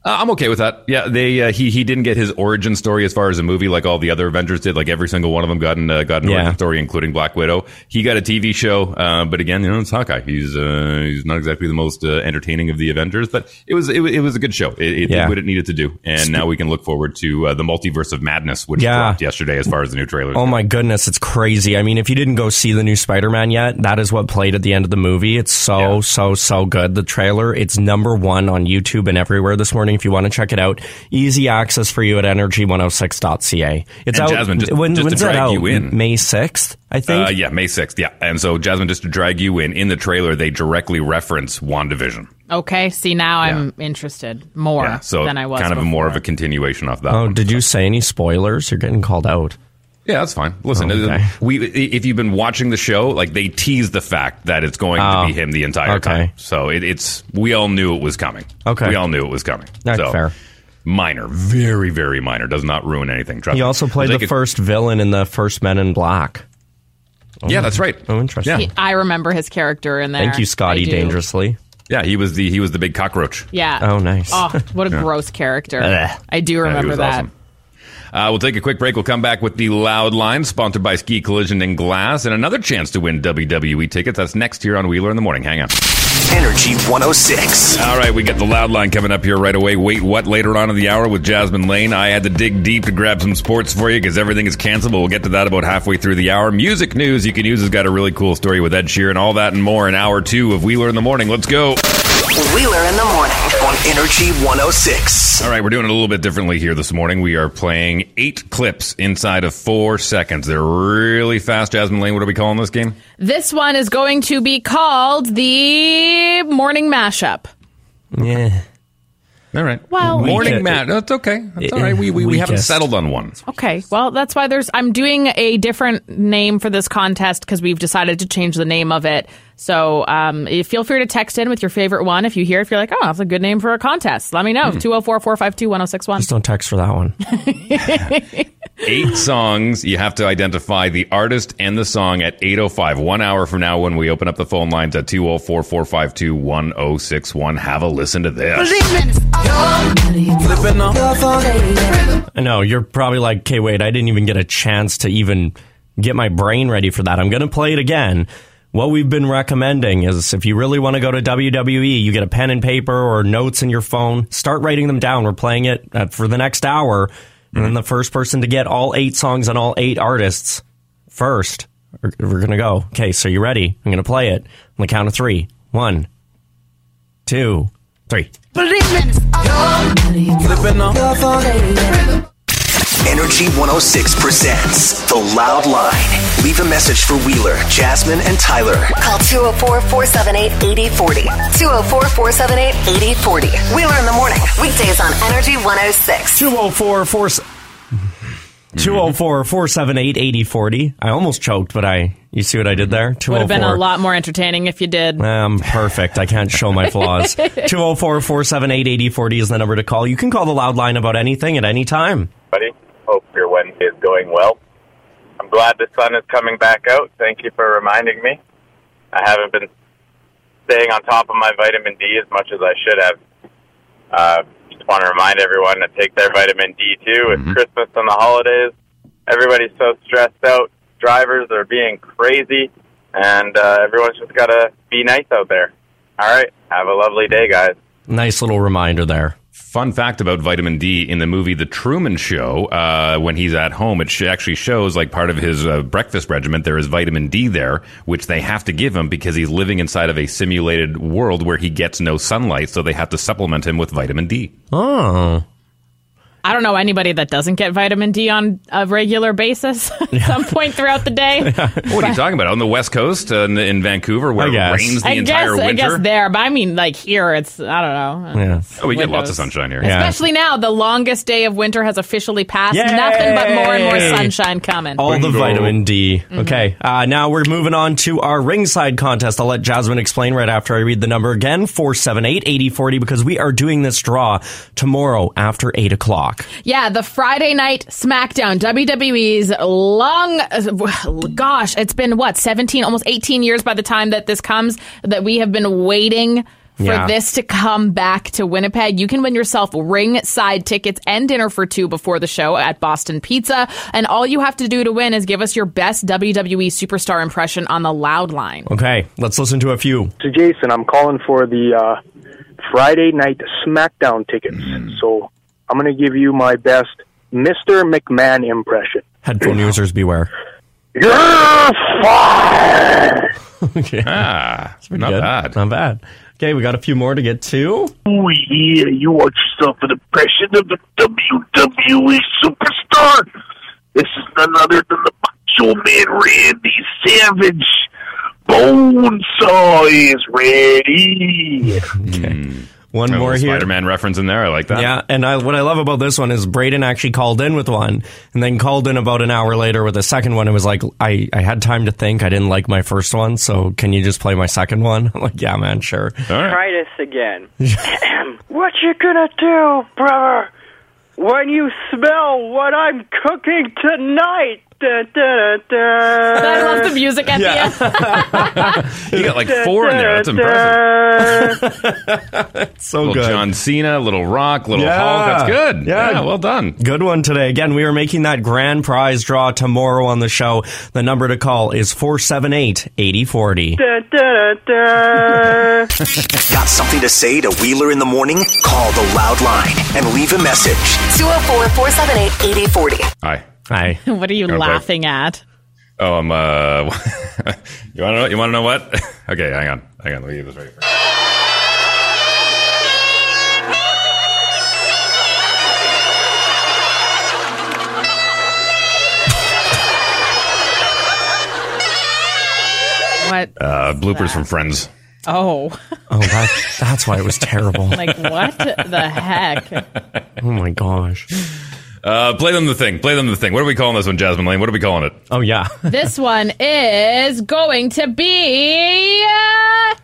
Uh, I'm okay with that. Yeah, they uh, he he didn't get his origin story as far as a movie like all the other Avengers did. Like every single one of them got an uh, got an Yeah. origin story, including Black Widow. He got a TV show, uh, but again, you know, it's Hawkeye. He's uh, he's not exactly the most uh, entertaining of the Avengers, but it was it, was- it was a good show. It, it Yeah. did what it needed to do, and now we can look forward to uh, the Multiverse of Madness, which Yeah. dropped yesterday as far as the new trailer. Oh my goodness, it's crazy. I mean, if you didn't go see the new Spider-Man yet, that is what played at the end of the movie. It's so Yeah. so so good. The trailer, it's number 1 on YouTube and everywhere this morning if you want to check it out. Easy access for you at energy106.ca. It's And out Jasmine, just- when, just to when's that drag out? you in. May 6th, I think. Uh, yeah, May 6th. Yeah. And so, Jasmine, just to drag you in, in the trailer, they directly reference WandaVision. Okay, see now I'm interested more Yeah. So, than I was. kind of a more of a continuation of that. Oh, one. did you say any spoilers? You're getting called out. Yeah, that's fine. Listen, Oh, okay. we if you've been watching the show, like they tease the fact that it's going Oh, to be oh, him the entire okay. time. So it, it's we all knew it was coming. Okay. we all knew it was coming. That's so, fair. Minor, very very minor. Does not ruin anything. Trust He also played the take a- first villain in the first Men in Black. Oh, Yeah, that's right. Oh, interesting. Yeah, He- I remember his character in there. Thank you, Scotty Dangerously. yeah. He was the he was the big cockroach. Yeah. Oh, nice. Oh, what a gross character. Ugh. I do Yeah, he remember was that. awesome. Uh, we'll take a quick break. We'll come back with the Loud Line, sponsored by Ski Collision and Glass, and another chance to win WWE tickets. That's next here on Wheeler in the Morning. Hang on. Energy 106. All right, we get the loud line coming up here right away. Wait, what? Later on in the hour with Jasmine Lane. I had to dig deep to grab some sports for you because everything is canceled, but we'll get to that about halfway through the hour. Music news you can use has got a really cool story with Ed Sheeran, all that and more in hour two of Wheeler in the Morning. Let's go. Wheeler in the morning on Energy 106. All right, we're doing it a little bit differently here this morning. We are playing eight clips inside of four seconds. They're really fast. Jasmine Lane, what are we calling this game? This one is going to be called the morning mashup. Yeah. All right. Well, Morning Weak- Matt. That's okay. That's all right. We, we, we haven't Weakest. settled on one. Okay. Well, that's why there's. I'm doing a different name for this contest because we've decided to change the name of it. So um, feel free to text in with your favorite one if you hear. If you're like, oh, that's a good name for a contest, let me know. Two zero four four five two one zero six one. Just don't text for that one. eight songs. You have to identify the artist and the song at 8.05, one hour from now when we open up the phone lines at 204-452-1061. Have a listen to this. I know you're probably like, okay, wait, I didn't even get a chance to even get my brain ready for that. I'm going to play it again. What we've been recommending is if you really want to go to WWE, you get a pen and paper or notes in your phone, start writing them down. We're playing it uh, for the next hour. And then the first person to get all eight songs and all eight artists first, we're, we're going to go. Okay, so you ready? I'm going to play it on the count of three. One, two, three. Flipping off. Energy 106 presents The Loud Line. Leave a message for Wheeler, Jasmine, and Tyler. Call 204 478 8040. 204 478 8040. Wheeler in the morning. Weekdays on Energy 106. 204 204 478 8040. I almost choked, but I, you see what I did there? Would have been a lot more entertaining if you did. Um, perfect. I can't show my flaws. 204 478 8040 is the number to call. You can call the loud line about anything at any time. buddy. Hope your Wednesday is going well. I'm glad the sun is coming back out. Thank you for reminding me. I haven't been staying on top of my vitamin D as much as I should have. Uh, just want to remind everyone to take their vitamin D too. It's Christmas and the holidays. Everybody's so stressed out. Drivers are being crazy, and uh, everyone's just got to be nice out there. All right. Have a lovely day, guys. Nice little reminder there. Fun fact about vitamin D in the movie The Truman Show, uh, when he's at home, it sh- actually shows like part of his uh, breakfast regimen, there is vitamin D there, which they have to give him because he's living inside of a simulated world where he gets no sunlight, so they have to supplement him with vitamin D. Oh. I don't know anybody that doesn't get vitamin D on a regular basis at some point throughout the day. What are you talking about? On the West Coast uh, in, in Vancouver, where I it guess. rains the I entire guess I guess there, but I mean like here it's I don't know. Yeah. oh, we get lots of sunshine here. Yeah. Especially now, the longest day of winter has officially passed. Yay! Nothing but more and more sunshine coming. All the vitamin D. Mm-hmm. Okay. Uh, now we're moving on to our ringside contest. I'll let Jasmine explain right after I read the number again 478 8040 because we are doing this draw tomorrow after 8 o'clock. Yeah, the Friday night SmackDown, WWE's long, gosh, it's been what, 17, almost 18 years by the time that this comes, that we have been waiting for Yeah. this to come back to Winnipeg. You can win yourself ringside tickets and dinner for two before the show at Boston Pizza. And all you have to do to win is give us your best WWE superstar impression on the loud line. Okay. Let's listen to a few. to Jason. I'm calling for the uh, Friday night SmackDown tickets. So I'm going to give you my best Mr. McMahon impression. Headphone users beware. You're fired. okay. Ah, not Good. bad. Not bad. Okay, we got a few more to get to. Oh yeah, you want yourself an impression of the WWE superstar? This is none other than the Macho Man Randy Savage. Bone Bonesaw is ready. One more here. Spider-Man reference in there. I like that. Yeah, and I, what I love about this one is Braden actually called in with one, and then called in about an hour later with a second one. It was like I, I had time to think. I didn't like my first one, so can you just play my second one? I'm like, yeah, man, sure. All right. Try this again. what you gonna do, brother? When you smell what I'm cooking tonight? Da, da, da, I love the music at Yeah. the end. You got like four in there. That's impressive. So Little good. John Cena, little Rock, little Yeah. Hulk. That's good. Yeah. Yeah. well done. Good one today. Again, we are making that grand prize draw tomorrow on the show. The number to call is 478 8040. Da, da, da. Got something to say to Wheeler in the morning? Call the loud line and leave a message. 204 478 8040. Hi. Hi. what are you Okay. laughing at? Oh, I'm. Uh, you want to know? You want to know what? okay, hang on. Hang on. Let me get this ready. First. What? Uh, bloopers from Friends. Oh, Oh, that, that's why it was terrible. like what the heck? Oh my gosh. Uh, play them the thing. Play them the thing. What are we calling this one, Jasmine Lane? What are we calling it? Oh, yeah. This one is going to be. Uh,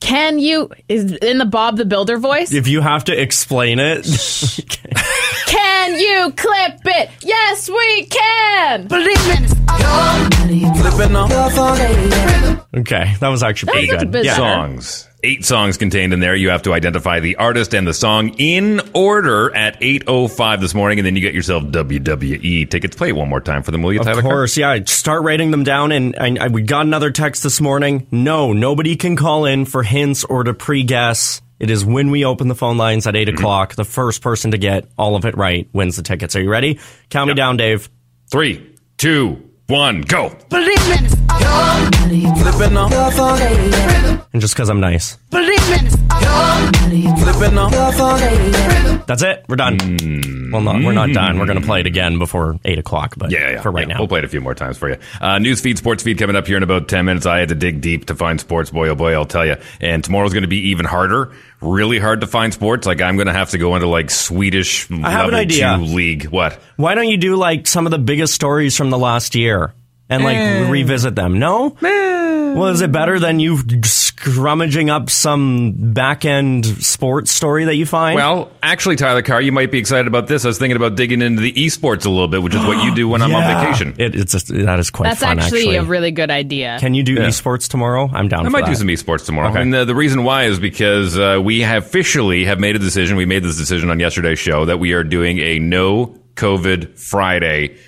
can you is in the Bob the Builder voice? if you have to explain it. Can you clip it? Yes, we can. okay, that was actually pretty That was good. a Yeah. Songs. Eight songs contained in there. You have to identify the artist and the song in order at 8.05 this morning, and then you get yourself WWE tickets. Play it one more time for them, will you, Tyler? Of course, yeah. Start writing them down. And I, I, we got another text this morning. No, nobody can call in for hints or to pre-guess. It is when we open the phone lines at 8 mm-hmm. o'clock. The first person to get all of it right wins the tickets. Are you ready? Count me down, Dave. Three, two, one, go. And just because I'm nice. That's it. We're done. Well, no, we're not done. We're going to play it again before 8 o'clock. But Yeah, yeah. for right yeah. now. We'll play it a few more times for you. Uh, news feed, sports feed coming up here in about 10 minutes. I had to dig deep to find sports. Boy, oh boy, I'll tell you. And tomorrow's going to be even harder. Really hard to find sports. Like, I'm going to have to go into like Swedish I have level an idea. two league. What? Why don't you do like some of the biggest stories from the last year and like revisit them? No? Well, is it better than you scrummaging up some back end sports story that you find? Well, actually, Tyler Carr, you might be excited about this. I was thinking about digging into the esports a little bit, which is what you do when I'm on vacation. It, it's a, that is quite That's fun. actually, a really good idea. Can you do Yeah. esports tomorrow? I'm down. I for might do some esports tomorrow. Okay. And the, the reason why is because uh, we have officially have made a decision. We made this decision on yesterday's show that we are doing a no COVID Friday.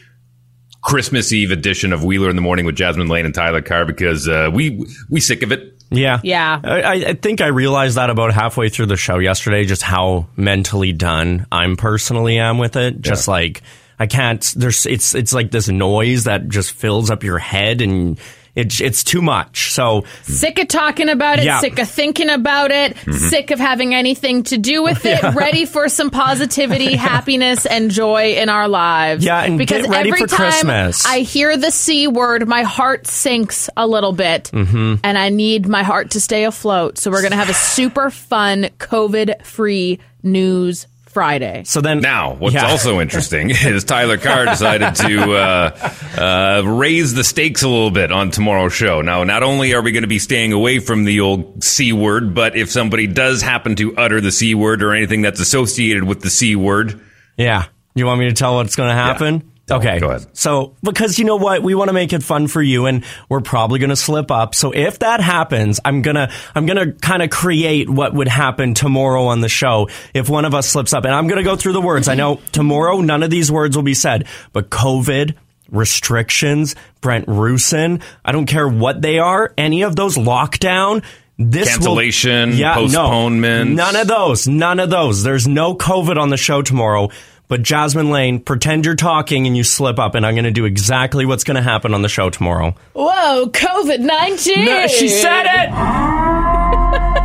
Christmas Eve edition of Wheeler in the Morning with Jasmine Lane and Tyler Carr because uh, we we sick of it. Yeah. Yeah. I, I- I think I realized that about halfway through the show yesterday, just how mentally done I'm personally am with it. Just like I can't. There's it's it's like this noise that just fills up your head, and it's it's too much. So Sick of talking about it, Yeah. sick of thinking about it, sick of having anything to do with it, ready for some positivity, happiness, and joy in our lives. Yeah, and because get ready every for time Christmas. I hear the C word, my heart sinks a little bit, Mm-hmm. and I need my heart to stay afloat. So we're going to have a super fun COVID free news Friday. so then Now, what's Yeah. also interesting is Tyler Carr decided to uh, uh, raise the stakes a little bit on tomorrow's show. Now, not only are we going to be staying away from the old C word, but if somebody does happen to utter the C word or anything that's associated with the C word, Yeah. You want me to tell what's going to happen? Okay. Go ahead. So, because you know what? We want to make it fun for you and we're probably going to slip up. So if that happens, I'm going to, I'm going to kind of create what would happen tomorrow on the show if one of us slips up. And I'm going to go through the words. I know tomorrow none of these words will be said, but COVID, restrictions, Brent Roussin, I don't care what they are, any of those lockdown, this will- Cancellation, yeah, no, postponement. none of those. None of those. There's no COVID on the show tomorrow. But Jasmine Lane, pretend you're talking and you slip up, and I'm going to do exactly what's going to happen on the show tomorrow. Whoa, COVID 19! No, she said it!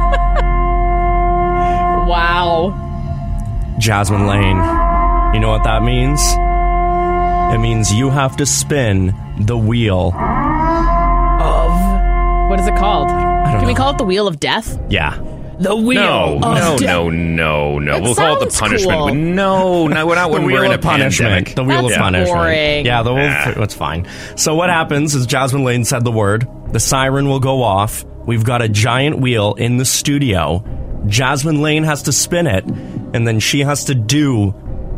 Wow. Jasmine Lane, you know what that means? It means you have to spin the wheel. Of. What is it called? Can we call it the Wheel of Death? Yeah. The Wheel no, of no, Death. no, no, no. It We'll call it the punishment. cool. No, no, we're not when we're in a punishment. pandemic. The wheel That's of punishment. boring. Yeah, the wheel. Ah. That's fine. So what happens is Jasmine Lane said the word. The siren will go off. We've got a giant wheel in the studio. Jasmine Lane has to spin it, and then she has to do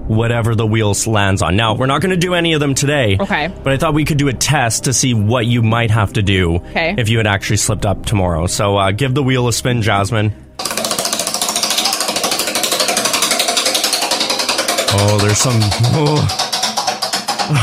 whatever the wheel lands on. Now we're not going to do any of them today. Okay. But I thought we could do a test to see what you might have to do Okay. if you had actually slipped up tomorrow. So uh, give the wheel a spin, Jasmine. Oh, there's some. Oh.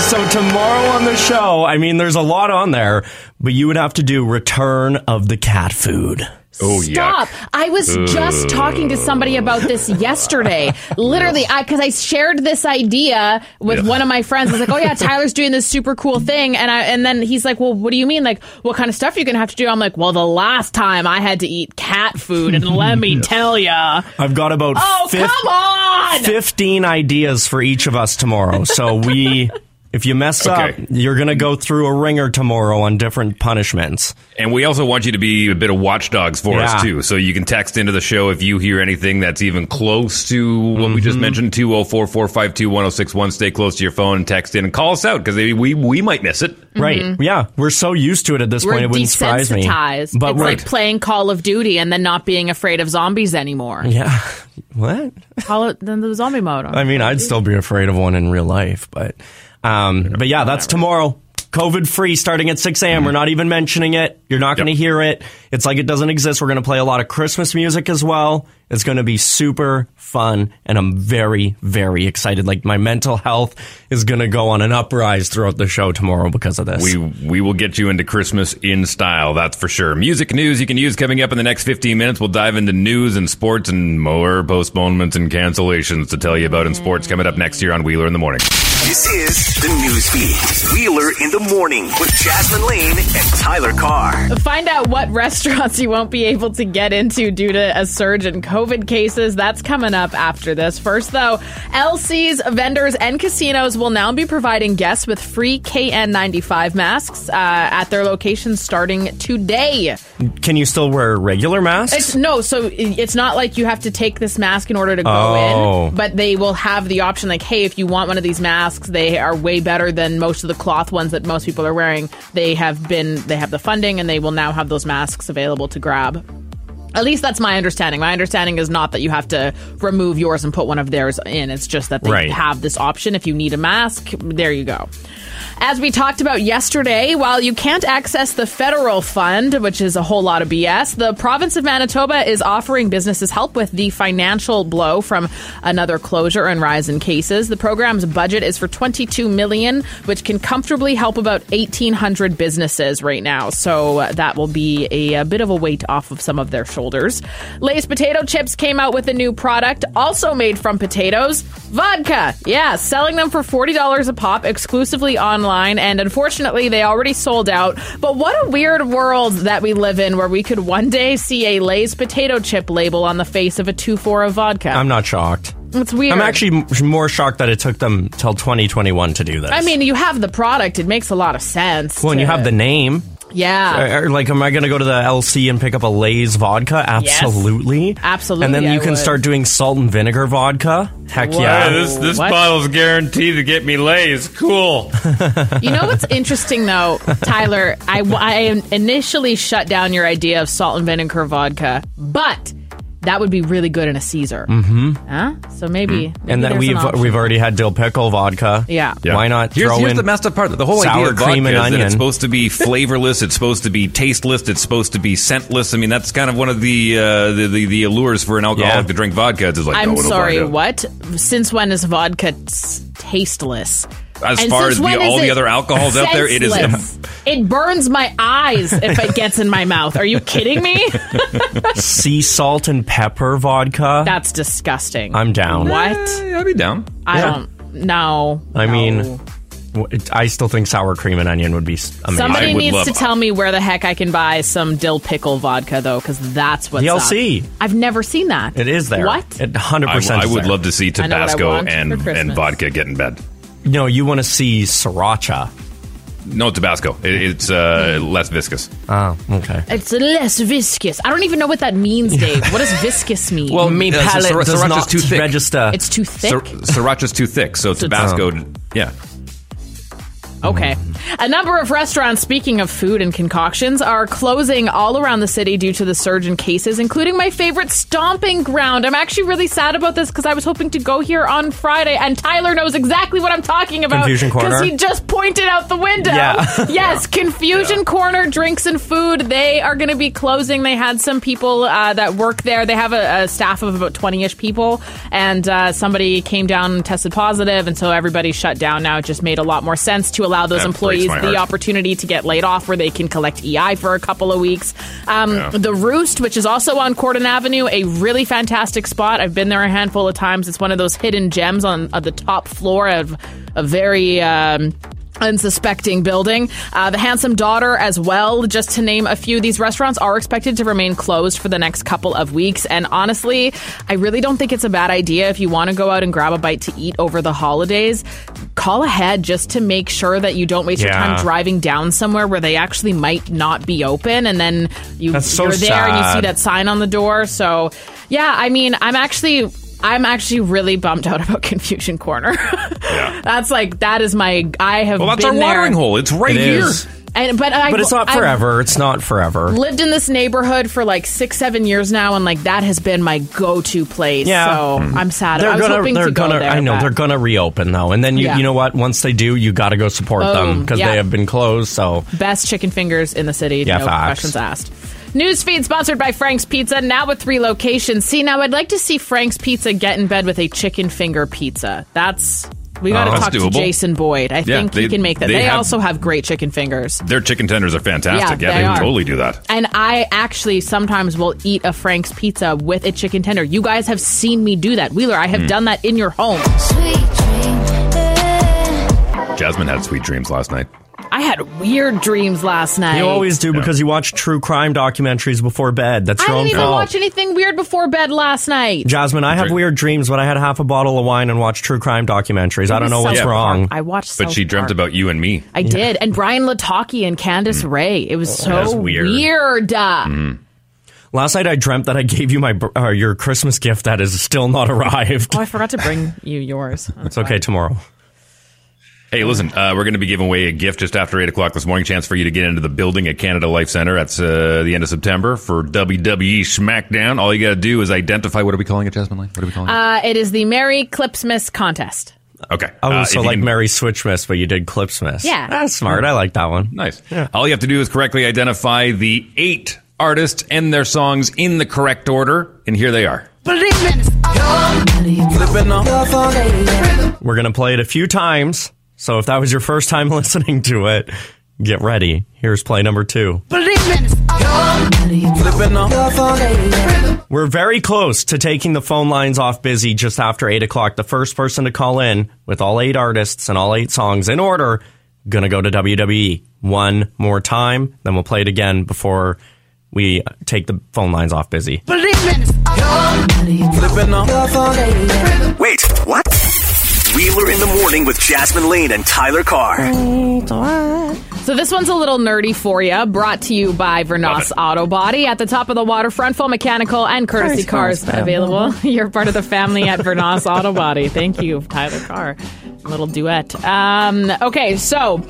so tomorrow on the show, I mean, there's a lot on there, but you would have to do Return of the Cat Food. Oh, Stop! yuck. I was just talking to somebody about this yesterday. Literally, I because I shared this idea with Yeah. one of my friends. I was like, "Oh yeah, Tyler's doing this super cool thing," and I and then he's like, "Well, what do you mean? Like, what kind of stuff are you gonna have to do?" I'm like, "Well, the last time I had to eat cat food, and let me tell ya, I've got about oh come on!" 15 ideas for each of us tomorrow. So we. If you mess Okay. up, you're going to go through a ringer tomorrow on different punishments. And we also want you to be a bit of watchdogs for Yeah. us too. So you can text into the show if you hear anything that's even close to what we Mm-hmm. just mentioned. Two zero four four five two one zero six one. Stay close to your phone and text in and call us out because we we might miss it. Right. Yeah. We're so used to it at this We're point, it wouldn't surprise me. desensitized. But it's we're. like playing Call of Duty and then not being afraid of zombies anymore. yeah. What? Call it then the zombie mode. I mean, I'd still be afraid of one in real life, but um, but yeah, that's tomorrow. COVID free starting at 6 a.m. We're not even mentioning it. You're not going to Yep. hear it. It's like it doesn't exist. We're going to play a lot of Christmas music as well. It's going to be super fun, and I'm very, very excited. Like my mental health is going to go on an uprise throughout the show tomorrow because of this. We we will get you into Christmas in style, that's for sure. Music news you can use coming up in the next 15 minutes. We'll dive into news and sports and more postponements and cancellations to tell you about in sports coming up next year on Wheeler in the Morning. This is the news feed. Wheeler in the morning with Jasmine Lane and Tyler Carr. Find out what restaurants you won't be able to get into due to a surge in COVID cases. That's coming up after this. First, though, LC's vendors and casinos will now be providing guests with free KN95 masks uh, at their locations starting today. Can you still wear regular masks? It's no, so it's not like you have to take this mask in order to go Oh. in, but they will have the option like, hey, if you want one of these masks, masks. They are way better than most of the cloth ones that most people are wearing. They have been, they have the funding, and they will now have those masks available to grab. At least that's my understanding. My understanding is not that you have to remove yours and put one of theirs in. It's just that they Right. have this option. If you need a mask, there you go. As we talked about yesterday, while you can't access the federal fund, which is a whole lot of BS, the province of Manitoba is offering businesses help with the financial blow from another closure and rise in cases. The program's budget is for 22 million, which can comfortably help about 1800 businesses right now. So uh, that will be a, a bit of a weight off of some of their shoulders. Lay's potato chips came out with a new product, also made from potatoes, vodka. Yeah, selling them for $40 a pop exclusively online, and unfortunately, they already sold out. But what a weird world that we live in where we could one day see a Lay's potato chip label on the face of a 2 4 of vodka. I'm not shocked. it's weird. I'm actually more shocked that it took them till 2021 to do this. I mean, you have the product, it makes a lot of sense. well, and you have the name. Yeah. Or, like, am I going to go to the LC and pick up a Lay's vodka? Absolutely. Absolutely, And then I you can would. start doing salt and vinegar vodka. Heck Whoa. yeah. this this What? bottle's guaranteed to get me lays. Cool. You know what's interesting though, Tyler? I, I initially shut down your idea of salt and vinegar vodka, but that would be really good in a Caesar. Mm-hmm. Huh? So maybe, maybe and then there's we've an option. we've already had dill pickle vodka. Yeah. Why not Here's, throw here's in the messed up part. The whole sour idea of vodka and is that onion? it's supposed to be flavorless. It's supposed to be tasteless. It's supposed to be scentless. I mean, that's kind of one of the uh, the, the the allures for an alcoholic Yeah. to drink vodka. It's just like, I'm no, it'll sorry, find out. what? Since when is vodka s- tasteless? As And far as the, all the other alcohols out there, it is. senseless? It burns my eyes if it gets in my mouth. Are you kidding me? sea salt and pepper vodka. That's disgusting. I'm down. What? Eh, I'd be down. I Yeah. don't. No. I no. mean, I still think sour cream and onion would be amazing. Somebody I would needs love- to tell me where the heck I can buy some dill pickle vodka, though, because that's what's DLC. up. I've never seen that. it is there. What? It 100% I, I would there. love to see I know what I Tabasco and and vodka get in bed. No, you want to see sriracha. No Tabasco. It, it's uh, less viscous. Oh, okay. It's less viscous. I don't even know what that means, Dave. what does viscous mean? Well, Me uh, so palate sriracha's does not too thick. register. it's too thick. Sir, sriracha's too thick, so Tabasco. Yeah. Okay. A number of restaurants, speaking of food and concoctions, are closing all around the city due to the surge in cases, including my favorite stomping ground. I'm actually really sad about this because I was hoping to go here on Friday, and Tyler knows exactly what I'm talking about. Confusion Corner? Because he just pointed out the window. Yeah. yes, Confusion Corner, drinks and food. They are going to be closing. They had some people uh, that work there. They have a, a staff of about 20 ish people, and uh, somebody came down and tested positive, and so everybody shut down now. It just made a lot more sense to allow those That employees the opportunity to get laid off where they can collect EI for a couple of weeks. Um, Yeah. The Roost, which is also on Corydon Avenue, a really fantastic spot. I've been there a handful of times. It's one of those hidden gems on, on the top floor of a very. Um, Unsuspecting building. Uh, the Handsome Daughter, as well, just to name a few. These restaurants are expected to remain closed for the next couple of weeks. And honestly, I really don't think it's a bad idea if you want to go out and grab a bite to eat over the holidays. Call ahead just to make sure that you don't waste your time driving down somewhere where they actually might not be open. And then you, That's so you're there and you see that sign on the door. So, yeah, I mean, I'm actually. I'm actually really bummed out about Confusion Corner. yeah. That's like that is my I have Well, that's been our watering there. hole. It's right It here. is. And but I But it's not I've forever. It's not forever. lived in this neighborhood for like six, seven years now, and like that has been my go-to place. Yeah. So mm-hmm. I'm sad. They're I was gonna, hoping they're to gonna. there. I know but- they're gonna reopen though, and then you, Yeah. you know what? Once they do, you got to go support them because Yeah. they have been closed. So best chicken fingers in the city. Yeah, no facts. questions asked. Newsfeed sponsored by Frank's Pizza, now with three locations. See, now I'd like to see Frank's Pizza get in bed with a chicken finger pizza. That's we got to Oh, talk to. Jason Boyd. I think they- he can make that. they They, have- also have great chicken fingers. Their chicken tenders are fantastic. Yeah, Yeah, they they, are. totally do that. And I actually sometimes will eat a Frank's pizza with a chicken tender. You guys have seen me do that. Wheeler, I have Hmm. done that in your home. Jasmine had sweet dreams last night. I had weird dreams last night. you always do because you watch true crime documentaries before bed. That's I your own didn't even fault. watch anything weird before bed last night. Jasmine, I have Drink. weird dreams, but I had half a bottle of wine and watched true crime documentaries. I don't know what's South wrong. Park. I watched But South she dreamt Park. about you and me. I did. And Brian Lataki and Candace Ray. It was so that's weird. weird. Uh, Last night I dreamt that I gave you my br- uh, your Christmas gift that is still not arrived. Oh, I forgot to bring you yours. It's okay tomorrow. Hey, listen, uh, we're going to be giving away a gift just after 8 o'clock this morning. Chance for you to get into the building at Canada Life Center. That's uh, the end of September for WWE SmackDown. All you got to do is identify. What are we calling it, Jasmine Lane? What are we calling it? Uh, it is the Merry Clipsmas contest. Okay. Oh, Uh, so like can- Mary Switchmas, but you did Clipsmas. Yeah. That's smart. I like that one. Nice. All you have to do is correctly identify the eight artists and their songs in the correct order, and here they are. We're going to play it a few times. So if that was your first time listening to it, get ready. Here's play number two. We're very close to taking the phone lines off busy just after 8 o'clock. The first person to call in with all eight artists and all eight songs in order, gonna go to WWE. One more time, then we'll play it again before we take the phone lines off busy. Wait, what? Wheeler in the morning with Jasmine Lane and Tyler Carr. So this one's a little nerdy for you. Brought to you by Vernos Auto Body at the top of the waterfront, full mechanical and courtesy cars available. You're part of the family at Vernos Auto Body. Thank you, Tyler Carr. Little duet. Um, okay, so.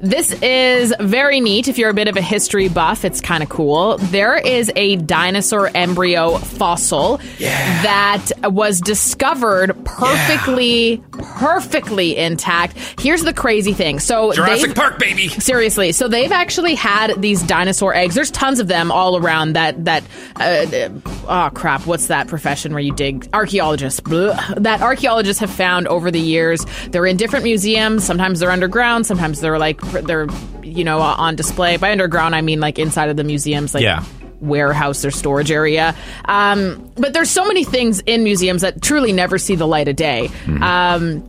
This is very neat. If you're a bit of a history buff, it's kind of cool. There is a dinosaur embryo fossil that was discovered perfectly, perfectly intact. Here's the crazy thing. So Jurassic Park, baby. Seriously, so they've actually had these dinosaur eggs. There's tons of them all around. That that uh, oh crap, what's that profession where you dig archaeologists? Blech. That archaeologists have found over the years. They're in different museums. Sometimes they're underground. Sometimes they're like they're you know on display. By underground, I mean like inside of the museums. Like Yeah. Warehouse or storage area. Um, but there's so many things in museums that truly never see the light of day. Um,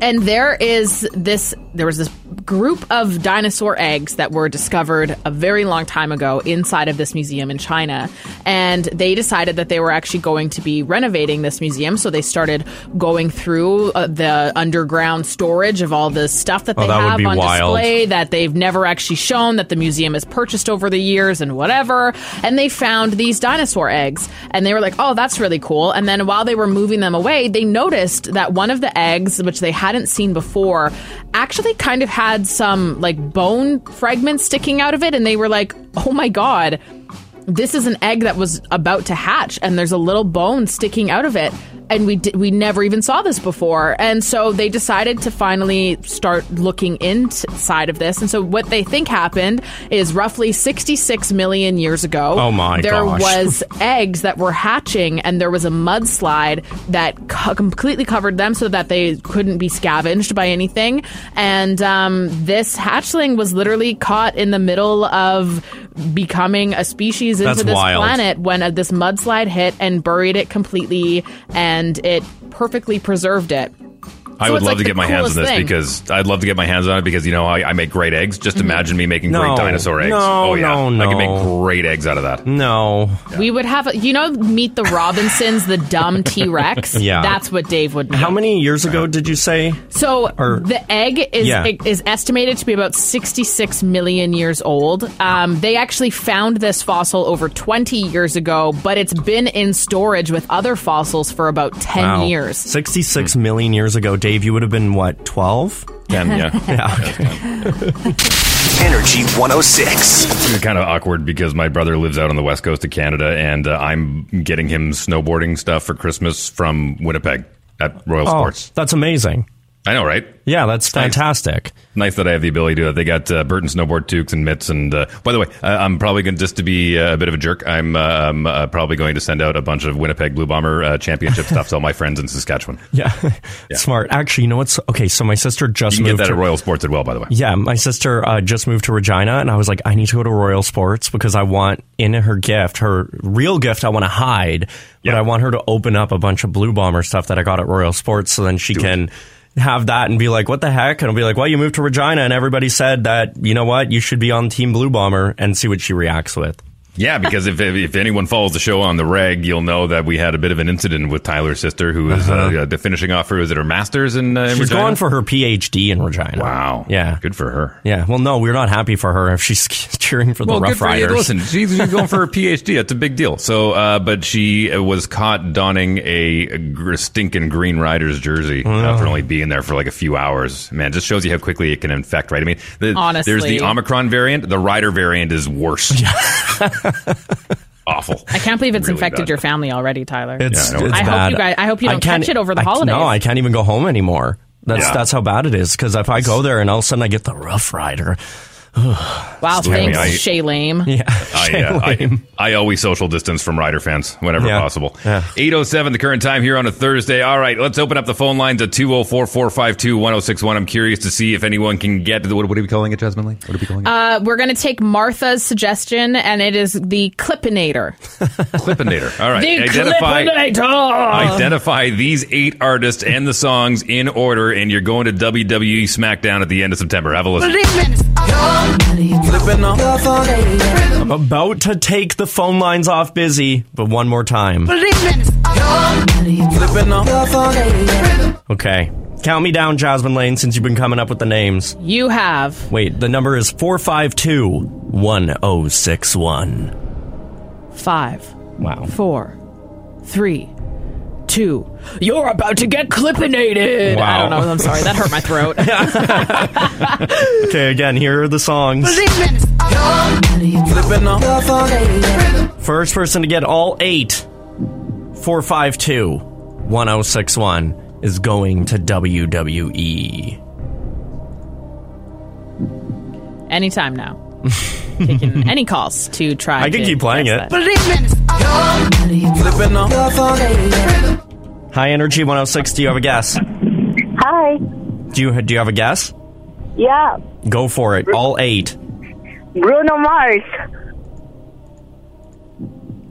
and there is this there was this group of dinosaur eggs that were discovered a very long time ago inside of this museum in China and they decided that they were actually going to be renovating this museum so they started going through uh, the underground storage of all the stuff that Oh, they that have on wild. display that they've never actually shown that the museum has purchased over the years and whatever. And they found these dinosaur eggs and they were like, oh, that's really cool. And then while they were moving them away, they noticed that one of the eggs, which they hadn't seen before, actually kind of had some like bone fragments sticking out of it. And they were like, oh my God, this is an egg that was about to hatch and there's a little bone sticking out of it and we did, we never even saw this before. And so they decided to finally start looking inside of this. And so what they think happened is roughly 66 million years ago Oh my there gosh. was eggs that were hatching and there was a mudslide that co- completely covered them so that they couldn't be scavenged by anything. And um, this hatchling was literally caught in the middle of becoming a species into That's this wild. planet when uh, this mudslide hit and buried it completely and it perfectly preserved it I would love like to get my hands on this thing. because I'd love to get my hands on it because you know I, I make great eggs. Just imagine me making No. great dinosaur eggs. No, oh yeah, no, I can make great eggs out of that. No. we would have you know meet the robinsons the dumb t-rex Yeah. that's what dave would make. How many years ago did you say? So Or- the egg is Yeah. is estimated to be about 66 million years old. Um, they actually found this fossil over 20 years ago, but it's been in storage with other fossils for about 10 Wow. years. 66 million years ago, Dave, you would have been what, 12? Ten, yeah. Yeah. Energy 106. It's kind of awkward because my brother lives out on the west coast of Canada, and uh, I'm getting him snowboarding stuff for Christmas from Winnipeg at Royal Oh, Sports. that's amazing. I know, right? Yeah, that's fantastic. Nice that I have the ability to do that. They got uh, Burton snowboard toques and mitts. And uh, by the way, uh, I'm probably going to just to be uh, a bit of a jerk. I'm uh, I'm, uh, probably going to send out a bunch of Winnipeg Blue Bomber uh, championship stuff to all my friends in Saskatchewan. Yeah. Smart. Actually, you know what's okay? So my sister just You can moved get that to at Royal Sports as well, by the way. Yeah, my sister uh, just moved to Regina, and I was like, I need to go to Royal Sports because I want in her gift, her real gift, I want to hide, but Yeah. I want her to open up a bunch of Blue Bomber stuff that I got at Royal Sports, so then she can have that and be like, what the heck? And I'll be like, well, you moved to Regina, and everybody said that you know what, you should be on Team Blue Bomber, and see what she reacts with. Yeah, because if if anyone follows the show on the reg, you'll know that we had a bit of an incident with Tyler's sister, who is Uh-huh. uh, finishing off her. Is it her masters in? Uh, in She's Regina? going for her PhD in Regina. Wow. Yeah. Good for her. Yeah. Well, no, we're not happy for her if she's cheering for the well, Rough good for you. Riders. Listen, she's, she's going for her PhD. That's a big deal. So, uh, but she uh, was caught donning a, a stinking Green Riders jersey Oh. after only being there for like a few hours. Man, just shows you how quickly it can infect, right? I mean, the, Honestly. there's the Omicron variant. The Rider variant is worse. Awful. I can't believe it's Really infected bad. your family already, Tyler. It's, Yeah, I it's I hope bad. you guys- I hope you don't can't- catch it over the I- holidays. No, I can't even go home anymore. That's Yeah. that's how bad it is. Because if I go there and all of a sudden I get the Rough Rider, Wow, thanks, I- Shay Lame. yeah, I, uh, I. I always social distance from Rider fans whenever Yeah. possible. Yeah. 807, the current time here on a Thursday. All right, let's open up the phone lines at 204 452 1061. I'm curious to see if anyone can get to the. What, what are we calling it, Jasmine Lee? What are we calling it? Uh, we're going to take Martha's suggestion, and it is the Clippinator. Clippinator. All right. The identify, Clippinator! identify these eight artists and the songs in order, and you're going to WWE SmackDown at the end of September. Have a listen. I'm about to take the phone lines off busy, but one more time. Okay. Count me down, Jasmine Lane, since you've been coming up with the names. You have Wait, the number is 452 1061. five, Wow. four, three, two. You're about to get Clippinated. I don't know. I'm sorry. That hurt my throat. Okay, again, here are the songs. First person to get all eight, 452 1061, is going to. WWE. Anytime now. Taking any calls to try. I can to keep playing guess it. that. High Energy 106, do you have a guess? Hi. Do you, do you have a guess? Yeah. Go for it. All eight. Bruno Mars.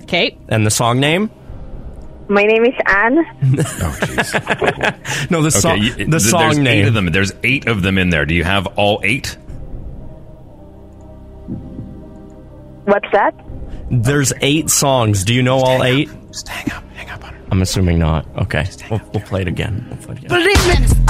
Kate. And the song name? My name is Anne. Oh, jeez. No, the, Okay, song you- the th- song there's name. eight of them. There's eight of them in there. Do you have all eight? What's that? There's eight songs. Do you know all eight? Just hang up. Hang up on her. I'm assuming not. Okay. We'll, we'll play it again. We'll play it again.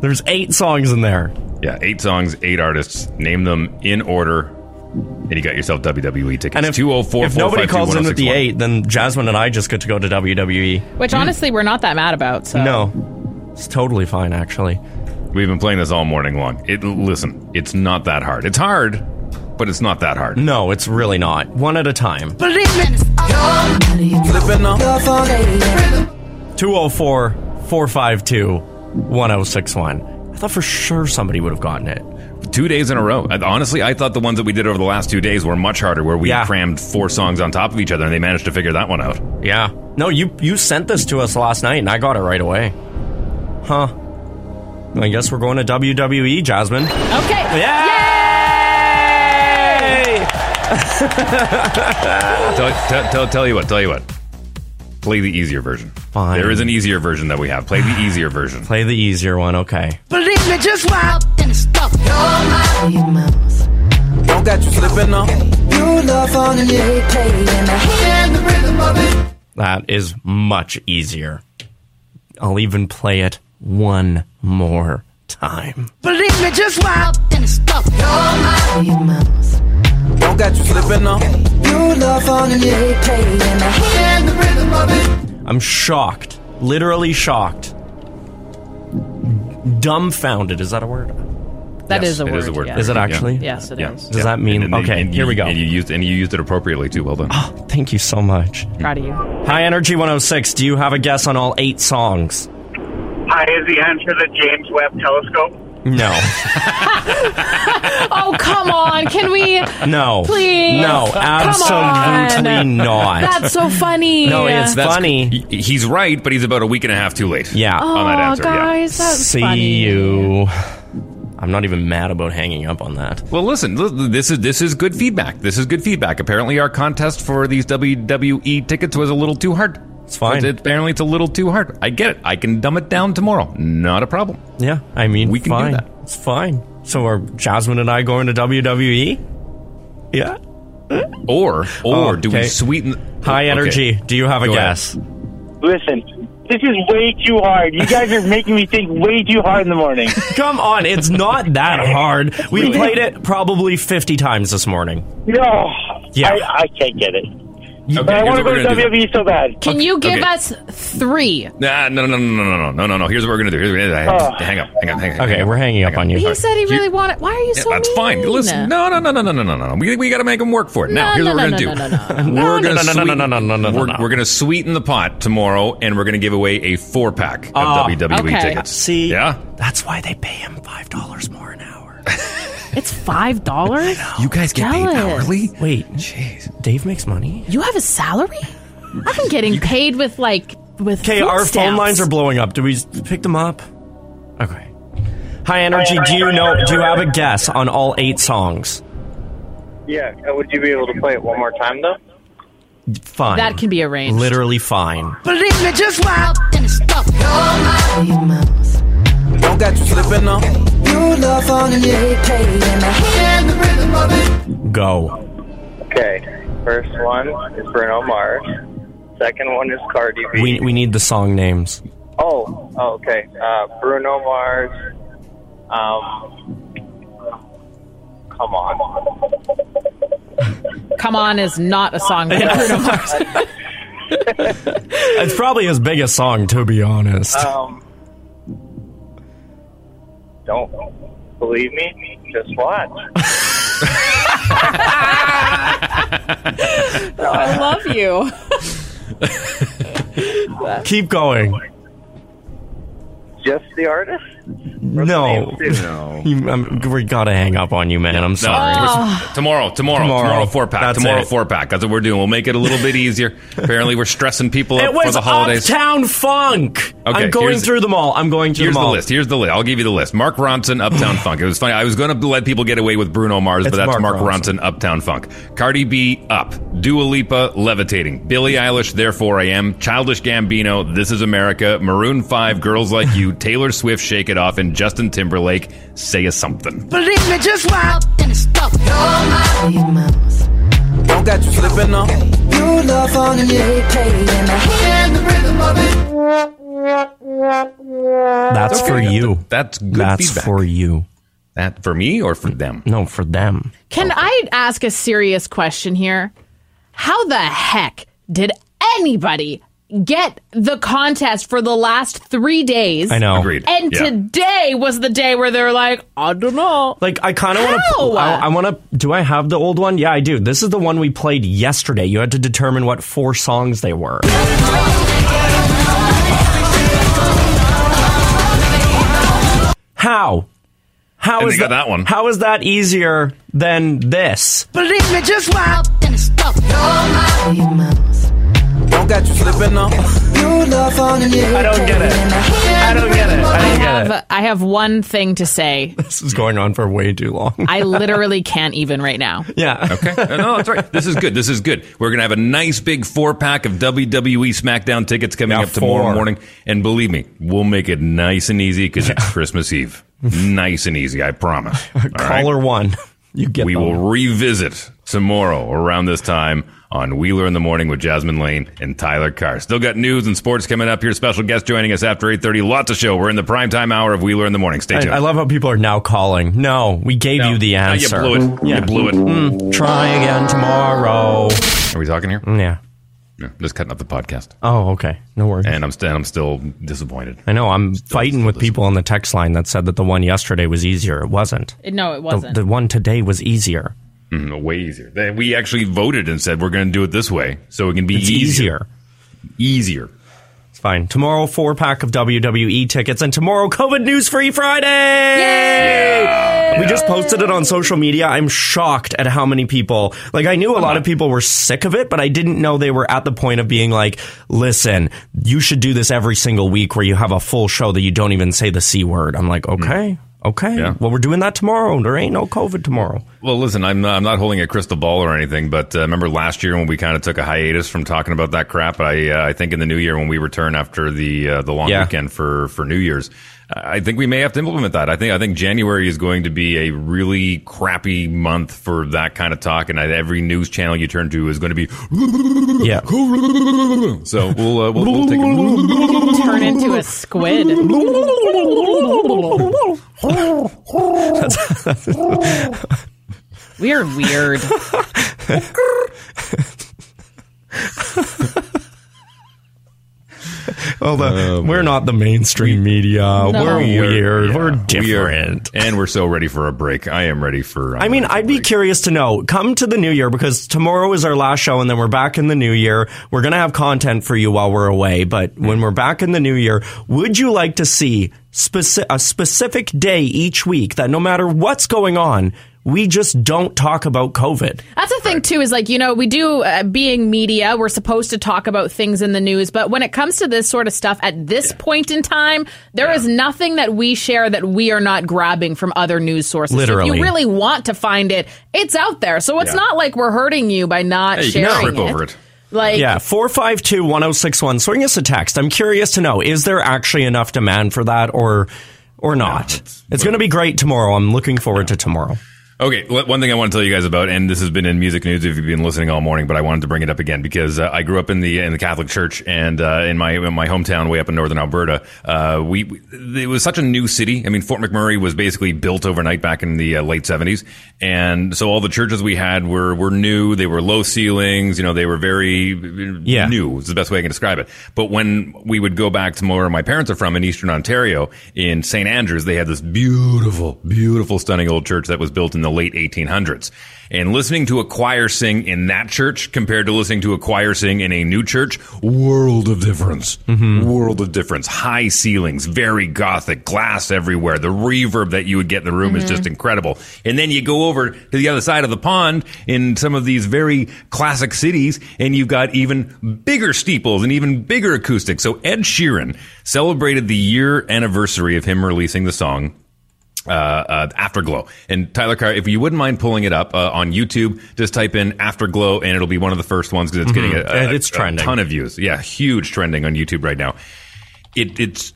There's eight songs in there. Yeah, eight songs, eight artists. Name them in order, and you got yourself WWE tickets. And if, 204 if nobody calls in with the eight, then Jasmine and I just get to go to WWE. Which hmm? honestly, we're not that mad about. So No. It's totally fine, actually. We've been playing this all morning long. It listen, it's not that hard. It's hard, but it's not that hard. No, it's really not. One at a time. 204 452 1061. I thought for sure somebody would have gotten it. Two days in a row. Honestly, I thought the ones that we did over the last two days were much harder, where we Yeah. crammed four songs on top of each other, and they managed to figure that one out. Yeah. No, you you sent this to us last night, and I got it right away. Huh. I guess we're going to WWE, Jasmine. Okay. Yay! tell, tell, tell, tell you what, tell you what. Play the easier version. Fine. There is an easier version that we have. Play the easier version. Play the easier one, okay. Believe me, just wild and stuff. Don't got you slipping on. You love on the play and I hear the rhythm of it. That is much easier. I'll even play it one more time. Believe me, just wild and stuff. Don't got you slipping on. You love on the play and I hear the rhythm of it. I'm shocked. Literally shocked. Dumbfounded. Is that a word? That Yes, is a word. is a word. yeah. Is it actually? Yes, it is. Yeah. Does that mean- And- and- okay, and here we go. And you used and you used it appropriately too. Well done. Thank you so much. Proud of you. High Energy 106. Do you have a guess on all eight songs? Hi, is the answer the James Webb Telescope? No. Oh come on! Can we? No. Please. No, Come absolutely on. not. That's so funny. No, it's That's- funny. he- He's right, but he's about a week and a half too late. Yeah. on that Oh, answer. Guys, that was See funny. you. I'm not even mad about hanging up on that. Well, listen, li- this is this is good feedback. This is good feedback. Apparently, our contest for these WWE tickets was a little too hard. It's fine. It- apparently, it's a little too hard. I get it. I can dumb it down tomorrow. Not a problem. Yeah, I mean, We can do fine. that. It's fine. So are Jasmine and I going to WWE? Yeah. Or or oh, do we sweeten? High Okay. energy. Do you have a Go ahead. guess? Listen, this is way too hard. You guys are making me think way too hard in the morning. Come on, it's not that hard. We played it probably 50 times this morning. No, Yeah. I, I can't get it. Okay, but I want to go to gonna do. WWE so bad. Can you give okay. us three? Nah, no, no, no, no, no, no, no, no, no. Here's what we're gonna do. Here's what we're gonna do. Oh. Hang up, hang up, hang up. Okay, hang up. we're hanging up on you. He said he really wanted. Why are you Yeah, so that's mean? fine. Listen, no, no, no, no, no, no, no, no. We, we got to make them work for it. Now, No, here's no, what we're no, going to no, do. no, no, no. We're gonna no, no, sweeten. no, no, no, no, no, We're, no. we're going to sweeten the pot tomorrow, and we're going to give away a four pack of Oh, WWE tickets. See? Yeah, That's why they pay him $5 more an hour. It's five dollars. you guys get paid Jealous. hourly. Wait, Jeez. Dave makes money? You have a salary? I've been getting paid with like with. Okay, food our phone stamps. lines are blowing up. Do we pick them up? Okay. High energy, do you know, do you have a guess on all eight songs? Yeah, uh, would you be able to play it one more time, though? Fine. That can be arranged. Literally fine. Believe me, just wow. Don't got you slipping on. You love on and they play and I hear the rhythm of it. Go. Okay, first one is Bruno Mars. Second one is Cardi B. We, we need the song names. oh, oh, okay. Uh, Bruno Mars. Um, come on. Come on is not a song by Bruno Mars. It's probably his biggest song, to be honest. Um, don't believe me? Just watch. I love you. Keep going. Just the artist? No. No. You, um, we gotta hang up on you, man. I'm sorry. we're- tomorrow, tomorrow, Tomorrow. tomorrow, four pack. That's tomorrow, it. four pack. That's what we're doing. We'll make it a little bit easier. Apparently, we're stressing people It up for the holidays. Uptown Funk. Okay, I'm going through them all. I'm going through Here's them the list. Here's the list. I'll give you the list. Mark Ronson, Uptown Funk. It was funny. I was going to let people get away with Bruno Mars, It's but that's Mark Mark, Ronson. Ronson. Uptown Funk. Cardi B, Up. Dua Lipa, Levitating. Billie Eilish, Therefore I Am. Childish Gambino, This Is America. Maroon 5, Girls Like You. Taylor Swift, Shake It Off. And Justin Timberlake, Say a Something. Believe me, just wild and wow. Don't got you slipping on. You love on and they play and I hear the rhythm of it. That's for you. That's good That's feedback. for you. That for me or for them? No, for them. Can I ask a serious question here? How the heck did anybody get the contest for the last three days? I know. Agreed. And Yeah. today was the day where they're like, I don't know. Like I kind of want to. I, I want to. Do I have the old one? Yeah, I do. This is the one we played yesterday. You had to determine what four songs they were. How? How And is that, that one. How is that easier than this? Believe me, just wow. Don't got you slipping on. You love on and they I don't get it. I don't get it. I I don't get it. have, I have one thing to say. This is going on for way too long. I literally can't even right now. yeah. Okay. No, that's right. This is good. This is good. We're going to have a nice big four pack of WWE SmackDown tickets coming Yeah, up tomorrow four. morning. And believe me, we'll make it nice and easy because it's Christmas Eve. nice and easy, I promise. All right? Caller one. You get We them. will revisit tomorrow around this time on Wheeler in the Morning with Jasmine Lane and Tyler Carr. Still got news and sports coming up here. Special guest joining us after 8.30. Lots of show. We're in the primetime hour of Wheeler in the Morning. Stay tuned. I love how people are now calling. No, we gave you the No, you answer. blew it. You blew it. Mm, try again tomorrow. Are we talking here? Yeah. No, just cutting up the podcast. Oh, okay. No worries. And I'm, st- I'm still disappointed. I know. I'm fighting with people on the text line that said that the one yesterday was easier. It wasn't. No, it wasn't. the one today was easier. Mm, way easier. They- We actually voted and said we're going to do it this way so it can be It's easier. easier. Easier. It's fine. Tomorrow, four pack of WWE tickets, and tomorrow, COVID News Free Friday. Yay! We just posted it on social media. I'm shocked at how many people. Like, I knew a lot of people were sick of it, but I didn't know they were at the point of being like, "Listen, you should do this every single week, where you have a full show that you don't even say the c word." I'm like, okay. Okay. Yeah. Well, we're doing that tomorrow. There ain't no COVID tomorrow. Well, listen, I'm not, I'm not holding a crystal ball or anything, but uh, remember last year when we kind of took a hiatus from talking about that crap? I uh, I think in the new year when we return after the uh, the long Yeah. weekend for for New Year's, I think we may have to implement that. I think I think January is going to be a really crappy month for that kind of talk, and every news channel you turn to is going to be yeah. So we'll uh, we'll, we'll take a Turn into a squid. we are weird. well, the, um, we're not the mainstream media. We're We are- weird. yeah, we're we are- different. and we're so ready for a break. I am ready for. Uh, I mean, I'd be curious to know. Come to the new year because tomorrow is our last show, and then we're back in the new year. We're gonna have content for you while we're away, but when we're back in the new year, would you like to see speci- a specific day each week that no matter what's going on, we just don't talk about COVID? That's the thing too is like you know we do uh, being media we're supposed to talk about things in the news but when it comes to this sort of stuff at this point in time there is nothing that we share that we are not grabbing from other news sources. So if you really want to find it, it's out there. So it's Yeah. not like we're hurting you by not Hey, you can sharing trip over it. Like yeah, 452 1061. Swing us a text. I'm curious to know is there actually enough demand for that or or not? it's going to be great tomorrow. I'm looking forward to tomorrow. Okay, one thing I want to tell you guys about, and this has been in music news if you've been listening all morning, but I wanted to bring it up again because uh, I grew up in the in the Catholic Church, and uh, in my in my hometown, way up in northern Alberta, uh, we, we it was such a new city. I mean, Fort McMurray was basically built overnight back in the uh, late seventies, and so all the churches we had were were new. They were low ceilings, you know, they were very Yeah. new. Is the best way I can describe it. But when we would go back to where my parents are from in Eastern Ontario, in St Andrews, they had this beautiful, beautiful, stunning old church that was built in the late 1800s. And listening to a choir sing in that church compared to listening to a choir sing in a new church, world of difference. World of difference. High ceilings, very gothic, glass everywhere. The reverb that you would get in the room is Mhm. just incredible. And then you go over to the other side of the pond in some of these very classic cities, and you've got even bigger steeples and even bigger acoustics. So Ed Sheeran celebrated the year anniversary of him releasing the song uh, uh, Afterglow. And Tyler Carr, if you wouldn't mind pulling it up uh, on YouTube, just type in Afterglow and it'll be one of the first ones because it's Mhm. getting a, a, And it's a ton of views. Yeah, huge trending on YouTube right now. It, it's.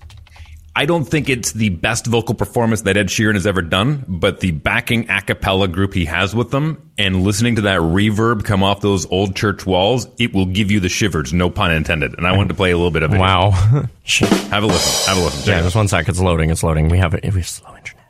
I don't think it's the best vocal performance that Ed Sheeran has ever done, but the backing a cappella group he has with them and listening to that reverb come off those old church walls, it will give you the shivers, no pun intended. And I wanted to play a little bit of it. Wow. Have a listen. Have a listen. Yeah, just one sec. It's loading. It's loading. We have it. We have slow internet.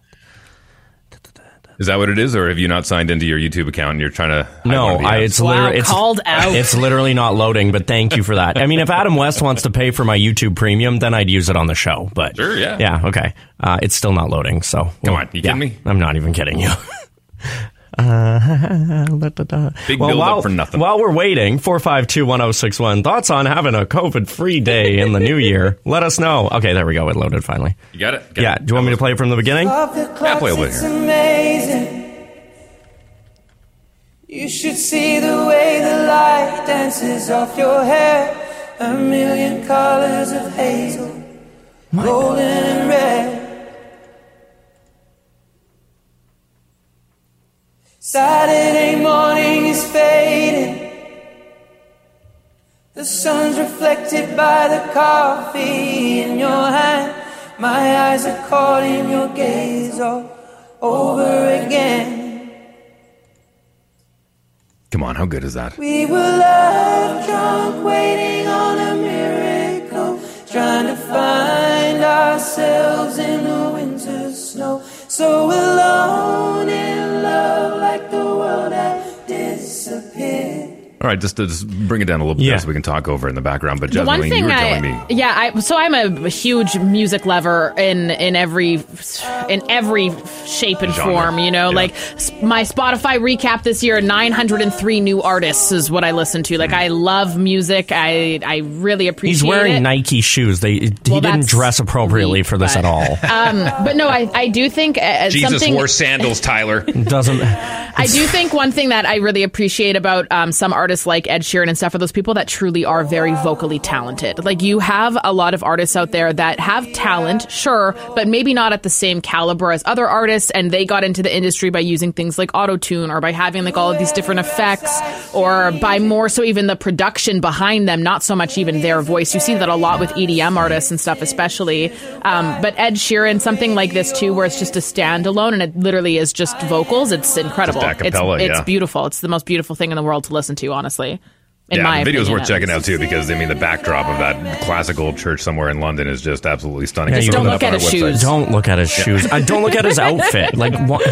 Is that what it is, or have you not signed into your YouTube account and you're trying to? No, one of the I, apps? it's literally it's, called out. It's literally not loading, but thank you for that. I mean, if Adam West wants to pay for my YouTube Premium, then I'd use it on the show. But Sure, yeah. yeah, okay. Uh, it's still not loading. So Come on, you kidding me? I'm not even kidding you. Uh, da, da, da. Big well, build-up while, for nothing. While we're waiting, 4521061, thoughts on having a COVID free day in the new year? Let us know. Okay, there we go. It loaded finally. You got it? Got Yeah. it. Do you want me to play it from the beginning? Off the Yeah, clocks, play a little it's here. amazing. You should see the way the light dances off your hair. A million colors of hazel, golden and red. Saturday morning is fading. The sun's reflected by the coffee in your hand. My eyes are caught in your gaze all over again. Come on, how good is that? We were love drunk, waiting on a miracle, trying to find ourselves in the winter snow. So alone in love, like the world had disappeared. All right, just to just bring it down a little bit Yeah. so we can talk over in the background. But the Jasmine, one thing you were I, telling me. yeah, I so I'm a huge music lover in in every in every shape and Genre. form. You know, Yeah. like my Spotify recap this year, 903 new artists is what I listen to. Like I love music. I I really appreciate. It. He's wearing it. Nike shoes. They he Well, didn't dress appropriately for this at all. Um, but no, I, I do think uh, Jesus something wore sandals, Tyler. Doesn't I do think one thing that I really appreciate about um, some artists artists like Ed Sheeran and stuff are those people that truly are very vocally talented. Like you have a lot of artists out there that have talent, sure, but maybe not at the same caliber as other artists. And they got into the industry by using things like auto tune or by having like all of these different effects or by more so even the production behind them, not so much even their voice. You see that a lot with EDM artists and stuff, especially. Um, but Ed Sheeran, something like this too, where it's just a standalone and it literally is just vocals. It's incredible. Just a cappella, it's, it's yeah. beautiful. It's the most beautiful thing in the world to listen to, honestly. In my yeah, the video's opinion, worth checking out too because I mean the backdrop of that classical church somewhere in London is just absolutely stunning. Yeah, Just Don't look at his shoes. Don't look at his shoes. I don't look at his outfit. Like, what,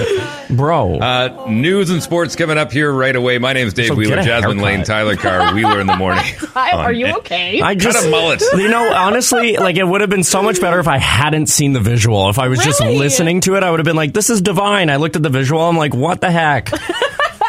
bro? Uh, news and sports coming up here right away. My name's Dave So Wheeler, Jasmine haircut. Lane, Tyler Carr, Wheeler in the morning. Hi, are you okay? I just Cut a mullet. You know, honestly, like it would have been so much better if I hadn't seen the visual. If I was just listening to it, I would have been like, "This is divine." I looked at the visual. I'm like, "What the heck?"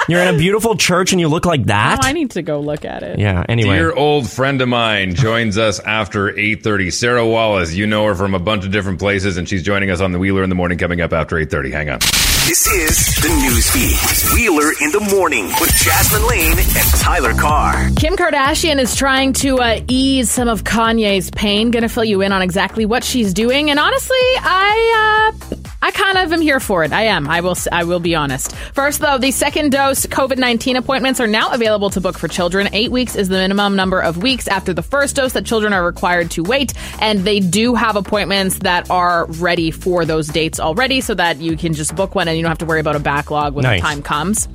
You're in a beautiful church and you look like that. Oh, I need to go look at it. yeah. Anyway, Dear old friend of mine joins us after 8.30. Sarah Wallace, you know her from a bunch of different places, and she's joining us on the Wheeler in the morning coming up after 8.30. Hang on. This is the news feed. Wheeler in the morning with Jasmine Lane and Tyler Carr. Kim Kardashian is trying to uh, ease some of Kanye's pain. Going to fill you in on exactly what she's doing, and honestly, I uh, I kind of am here for it. I am. I will. I will be honest. First, though, the second dose COVID nineteen appointments are now available to book for children. Eight weeks is the minimum number of weeks after the first dose that children are required to wait, and they do have appointments that are ready for those dates already, so that you can just book one and you don't have to worry about a backlog when Nice. the time comes.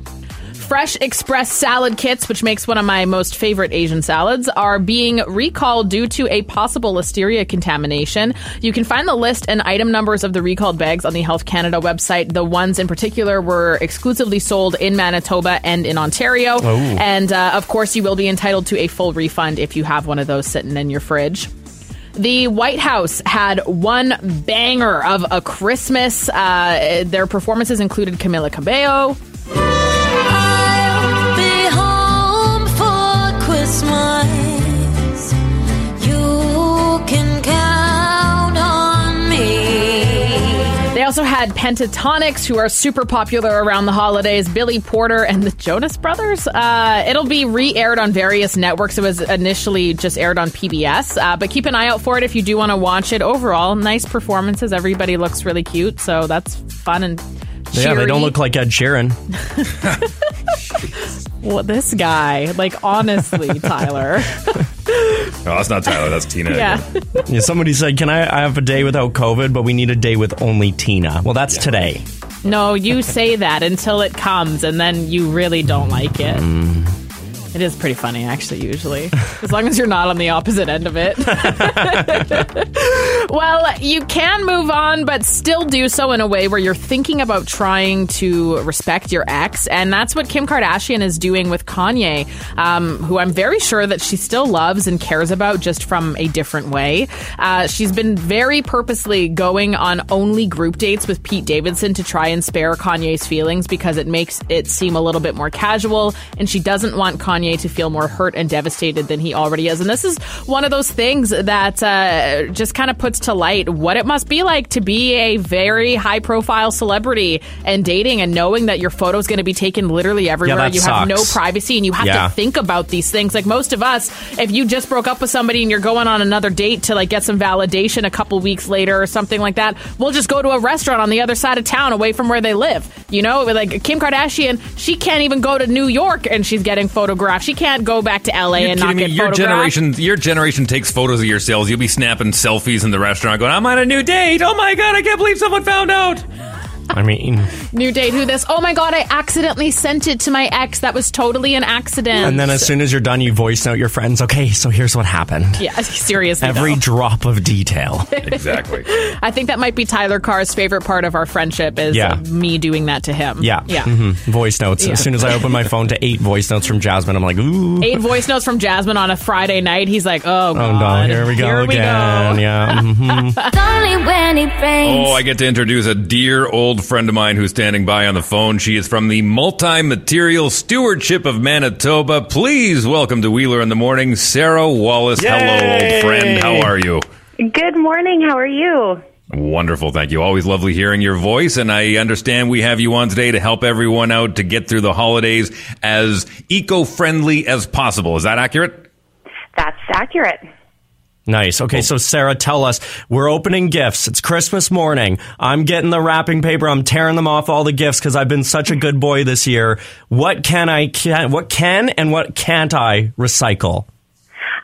Fresh Express salad kits, which makes one of my most favorite Asian salads, are being recalled due to a possible listeria contamination. You can find the list and item numbers of the recalled bags on the Health Canada website. The ones in particular were exclusively sold in Manitoba and in Ontario. And uh, of course, you will be entitled to a full refund if you have one of those sitting in your fridge. The White House had one banger of a Christmas. Uh, their performances included Camila Cabello, also had Pentatonix, who are super popular around the holidays, Billy Porter and the Jonas Brothers. Uh, it'll be re aired on various networks. It was initially just aired on PBS, uh, but keep an eye out for it if you do want to watch it. Overall, nice performances. Everybody looks really cute, so that's fun and yeah, they don't look like Ed Sheeran. Well, this guy, like, honestly, Tyler. Oh, that's not Tyler. That's Tina. yeah. Yeah, somebody said, "Can I, I have a day without COVID?" But we need a day with only Tina. Well, that's today. No, you say that until it comes, and then you really don't like it. Mm. It is pretty funny, actually, usually. As long as you're not on the opposite end of it. well, you can move on, but still do so in a way where you're thinking about trying to respect your ex. And that's what Kim Kardashian is doing with Kanye, um, who I'm very sure that she still loves and cares about just from a different way. Uh, she's been very purposely going on only group dates with Pete Davidson to try and spare Kanye's feelings because it makes it seem a little bit more casual. And she doesn't want Kanye to feel more hurt and devastated than he already is. And this is one of those things that uh, just kind of puts to light what it must be like to be a very high profile celebrity and dating and knowing that your photo is going to be taken literally everywhere. that you have no privacy and you have Yeah. to think about these things. Like most of us, if you just broke up with somebody and you're going on another date to like get some validation a couple weeks later or something like that, we'll just go to a restaurant on the other side of town away from where they live. You know, like Kim Kardashian, she can't even go to New York and she's getting photographed. She can't go back to LA You're and not me? get Your generation, your generation takes photos of yourselves. You'll be snapping selfies in the restaurant, going, "I'm on a new date. Oh my god, I can't believe someone found out." I mean, New date, who this? Oh my god, I accidentally sent it to my ex. That was totally an accident. and then as soon as you're done, you voice note your friends. Okay, so here's what happened. yeah, seriously. Every though. drop of detail. Exactly. I think that might be Tyler Carr's favorite part of our friendship is Yeah. me doing that to him. Yeah. Yeah. Mhm. Voice notes. Yeah. As soon as I open my phone to eight voice notes from Jasmine, I'm like, ooh. Eight voice notes from Jasmine on a Friday night. He's like, oh, Oh God. no, here we go Here we again. go. Yeah. mhm. Only when it rains. Oh, I get to introduce a dear old friend of mine who's standing by on the phone. She is from the Multi Material Stewardship of Manitoba. Please welcome to Wheeler in the Morning, Sarah Wallace. Hello, old friend. How are you? Good morning. How are you? Wonderful. Thank you. Always lovely hearing your voice. And I understand we have you on today to help everyone out to get through the holidays as eco friendly as possible. Is that accurate? That's accurate. Nice. Okay, so Sarah, tell us we're opening gifts. It's Christmas morning. I'm getting the wrapping paper. I'm tearing them off all the gifts because I've been such a good boy this year. What can I can what can and what can't I recycle?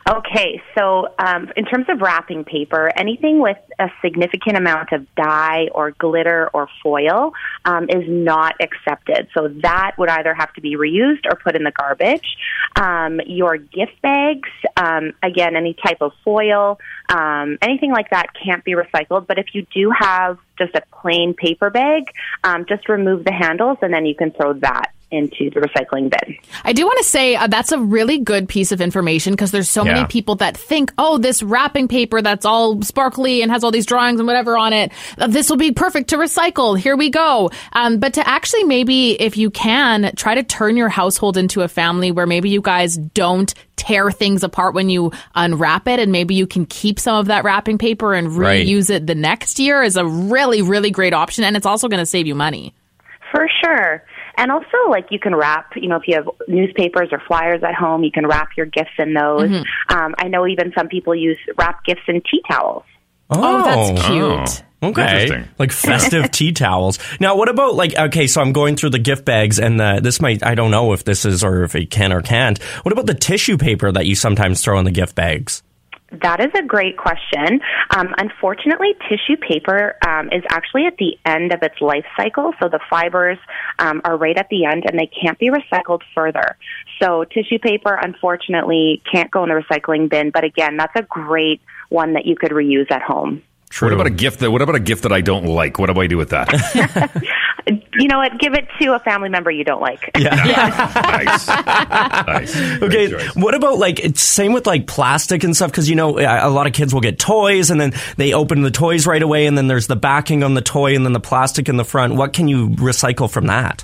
Okay, so um, in terms of wrapping paper, anything with a significant amount of dye or glitter or foil um, is not accepted. So that would either have to be reused or put in the garbage. Um, your gift bags, um, again, any type of foil, um, anything like that can't be recycled. But if you do have just a plain paper bag, um, just remove the handles and then you can throw that into the recycling bin. I do want to say uh, that's a really good piece of information because there's so Yeah. many people that think, oh, this wrapping paper that's all sparkly and has all these drawings and whatever on it, uh, this will be perfect to recycle. Here we go. Um, but to actually maybe, if you can, try to turn your household into a family where maybe you guys don't tear things apart when you unwrap it and maybe you can keep some of that wrapping paper and Right. reuse it the next year is a really, really great option. And it's also going to save you money. For sure. And also, like, you can wrap, you know, if you have newspapers or flyers at home, you can wrap your gifts in those. Mhm. Um, I know even some people use wrap gifts in tea towels. Oh, that's cute. Okay. Like festive tea towels. Now, what about like, okay, so I'm going through the gift bags and the, this might, I don't know if this is or if it can or can't. What about the tissue paper that you sometimes throw in the gift bags? That is a great question. Um, unfortunately, tissue paper um, is actually at the end of its life cycle, so the fibers um, are right at the end and they can't be recycled further. So, tissue paper, unfortunately, can't go in the recycling bin, but again, that's a great one that you could reuse at home. What about a gift that? What about a gift that I don't like? What do I do with that? You know what? Give it to a family member you don't like. nice. nice. Okay, what about like it's same with like plastic and stuff because you know a a lot of kids will get toys and then they open the toys right away and then there's the backing on the toy and then the plastic in the front. What can you recycle from that?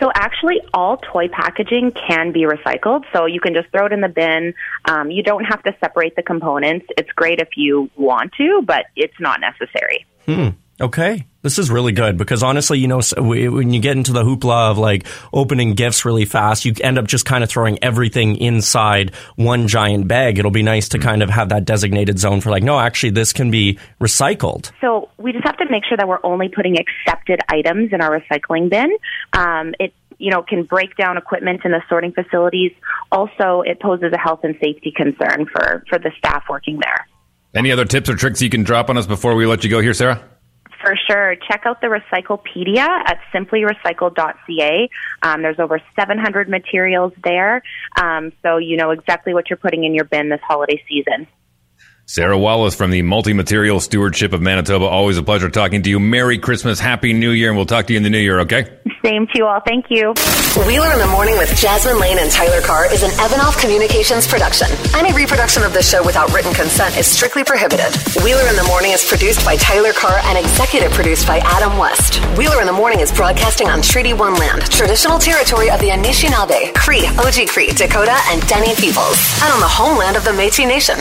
So actually, all toy packaging can be recycled. So you can just throw it in the bin. Um, you don't have to separate the components. It's great if you want to, but it's not necessary. Hmm. Okay. This is really good because honestly, you know, when you get into the hoopla of like opening gifts really fast, you end up just kind of throwing everything inside one giant bag. It'll be nice to kind of have that designated zone for like, no, actually, this can be recycled. So we just have to make sure that we're only putting accepted items in our recycling bin. Um, it you know can break down equipment in the sorting facilities. Also, it poses a health and safety concern for for the staff working there. Any other tips or tricks you can drop on us before we let you go here, Sarah? For sure. Check out the Recyclepedia at simplyrecycle.ca. Um, there's over 700 materials there, um, so you know exactly what you're putting in your bin this holiday season. Sarah Wallace from the Multi Material Stewardship of Manitoba. Always a pleasure talking to you. Merry Christmas, Happy New Year, and we'll talk to you in the new year, okay? Same to you all. Thank you. Wheeler in the Morning with Jasmine Lane and Tyler Carr is an Evanov Communications production. Any reproduction of this show without written consent is strictly prohibited. Wheeler in the Morning is produced by Tyler Carr and executive produced by Adam West. Wheeler in the Morning is broadcasting on Treaty One land, traditional territory of the Anishinaabe, Cree, Oji Cree, Dakota, and Dene peoples, and on the homeland of the Métis Nation.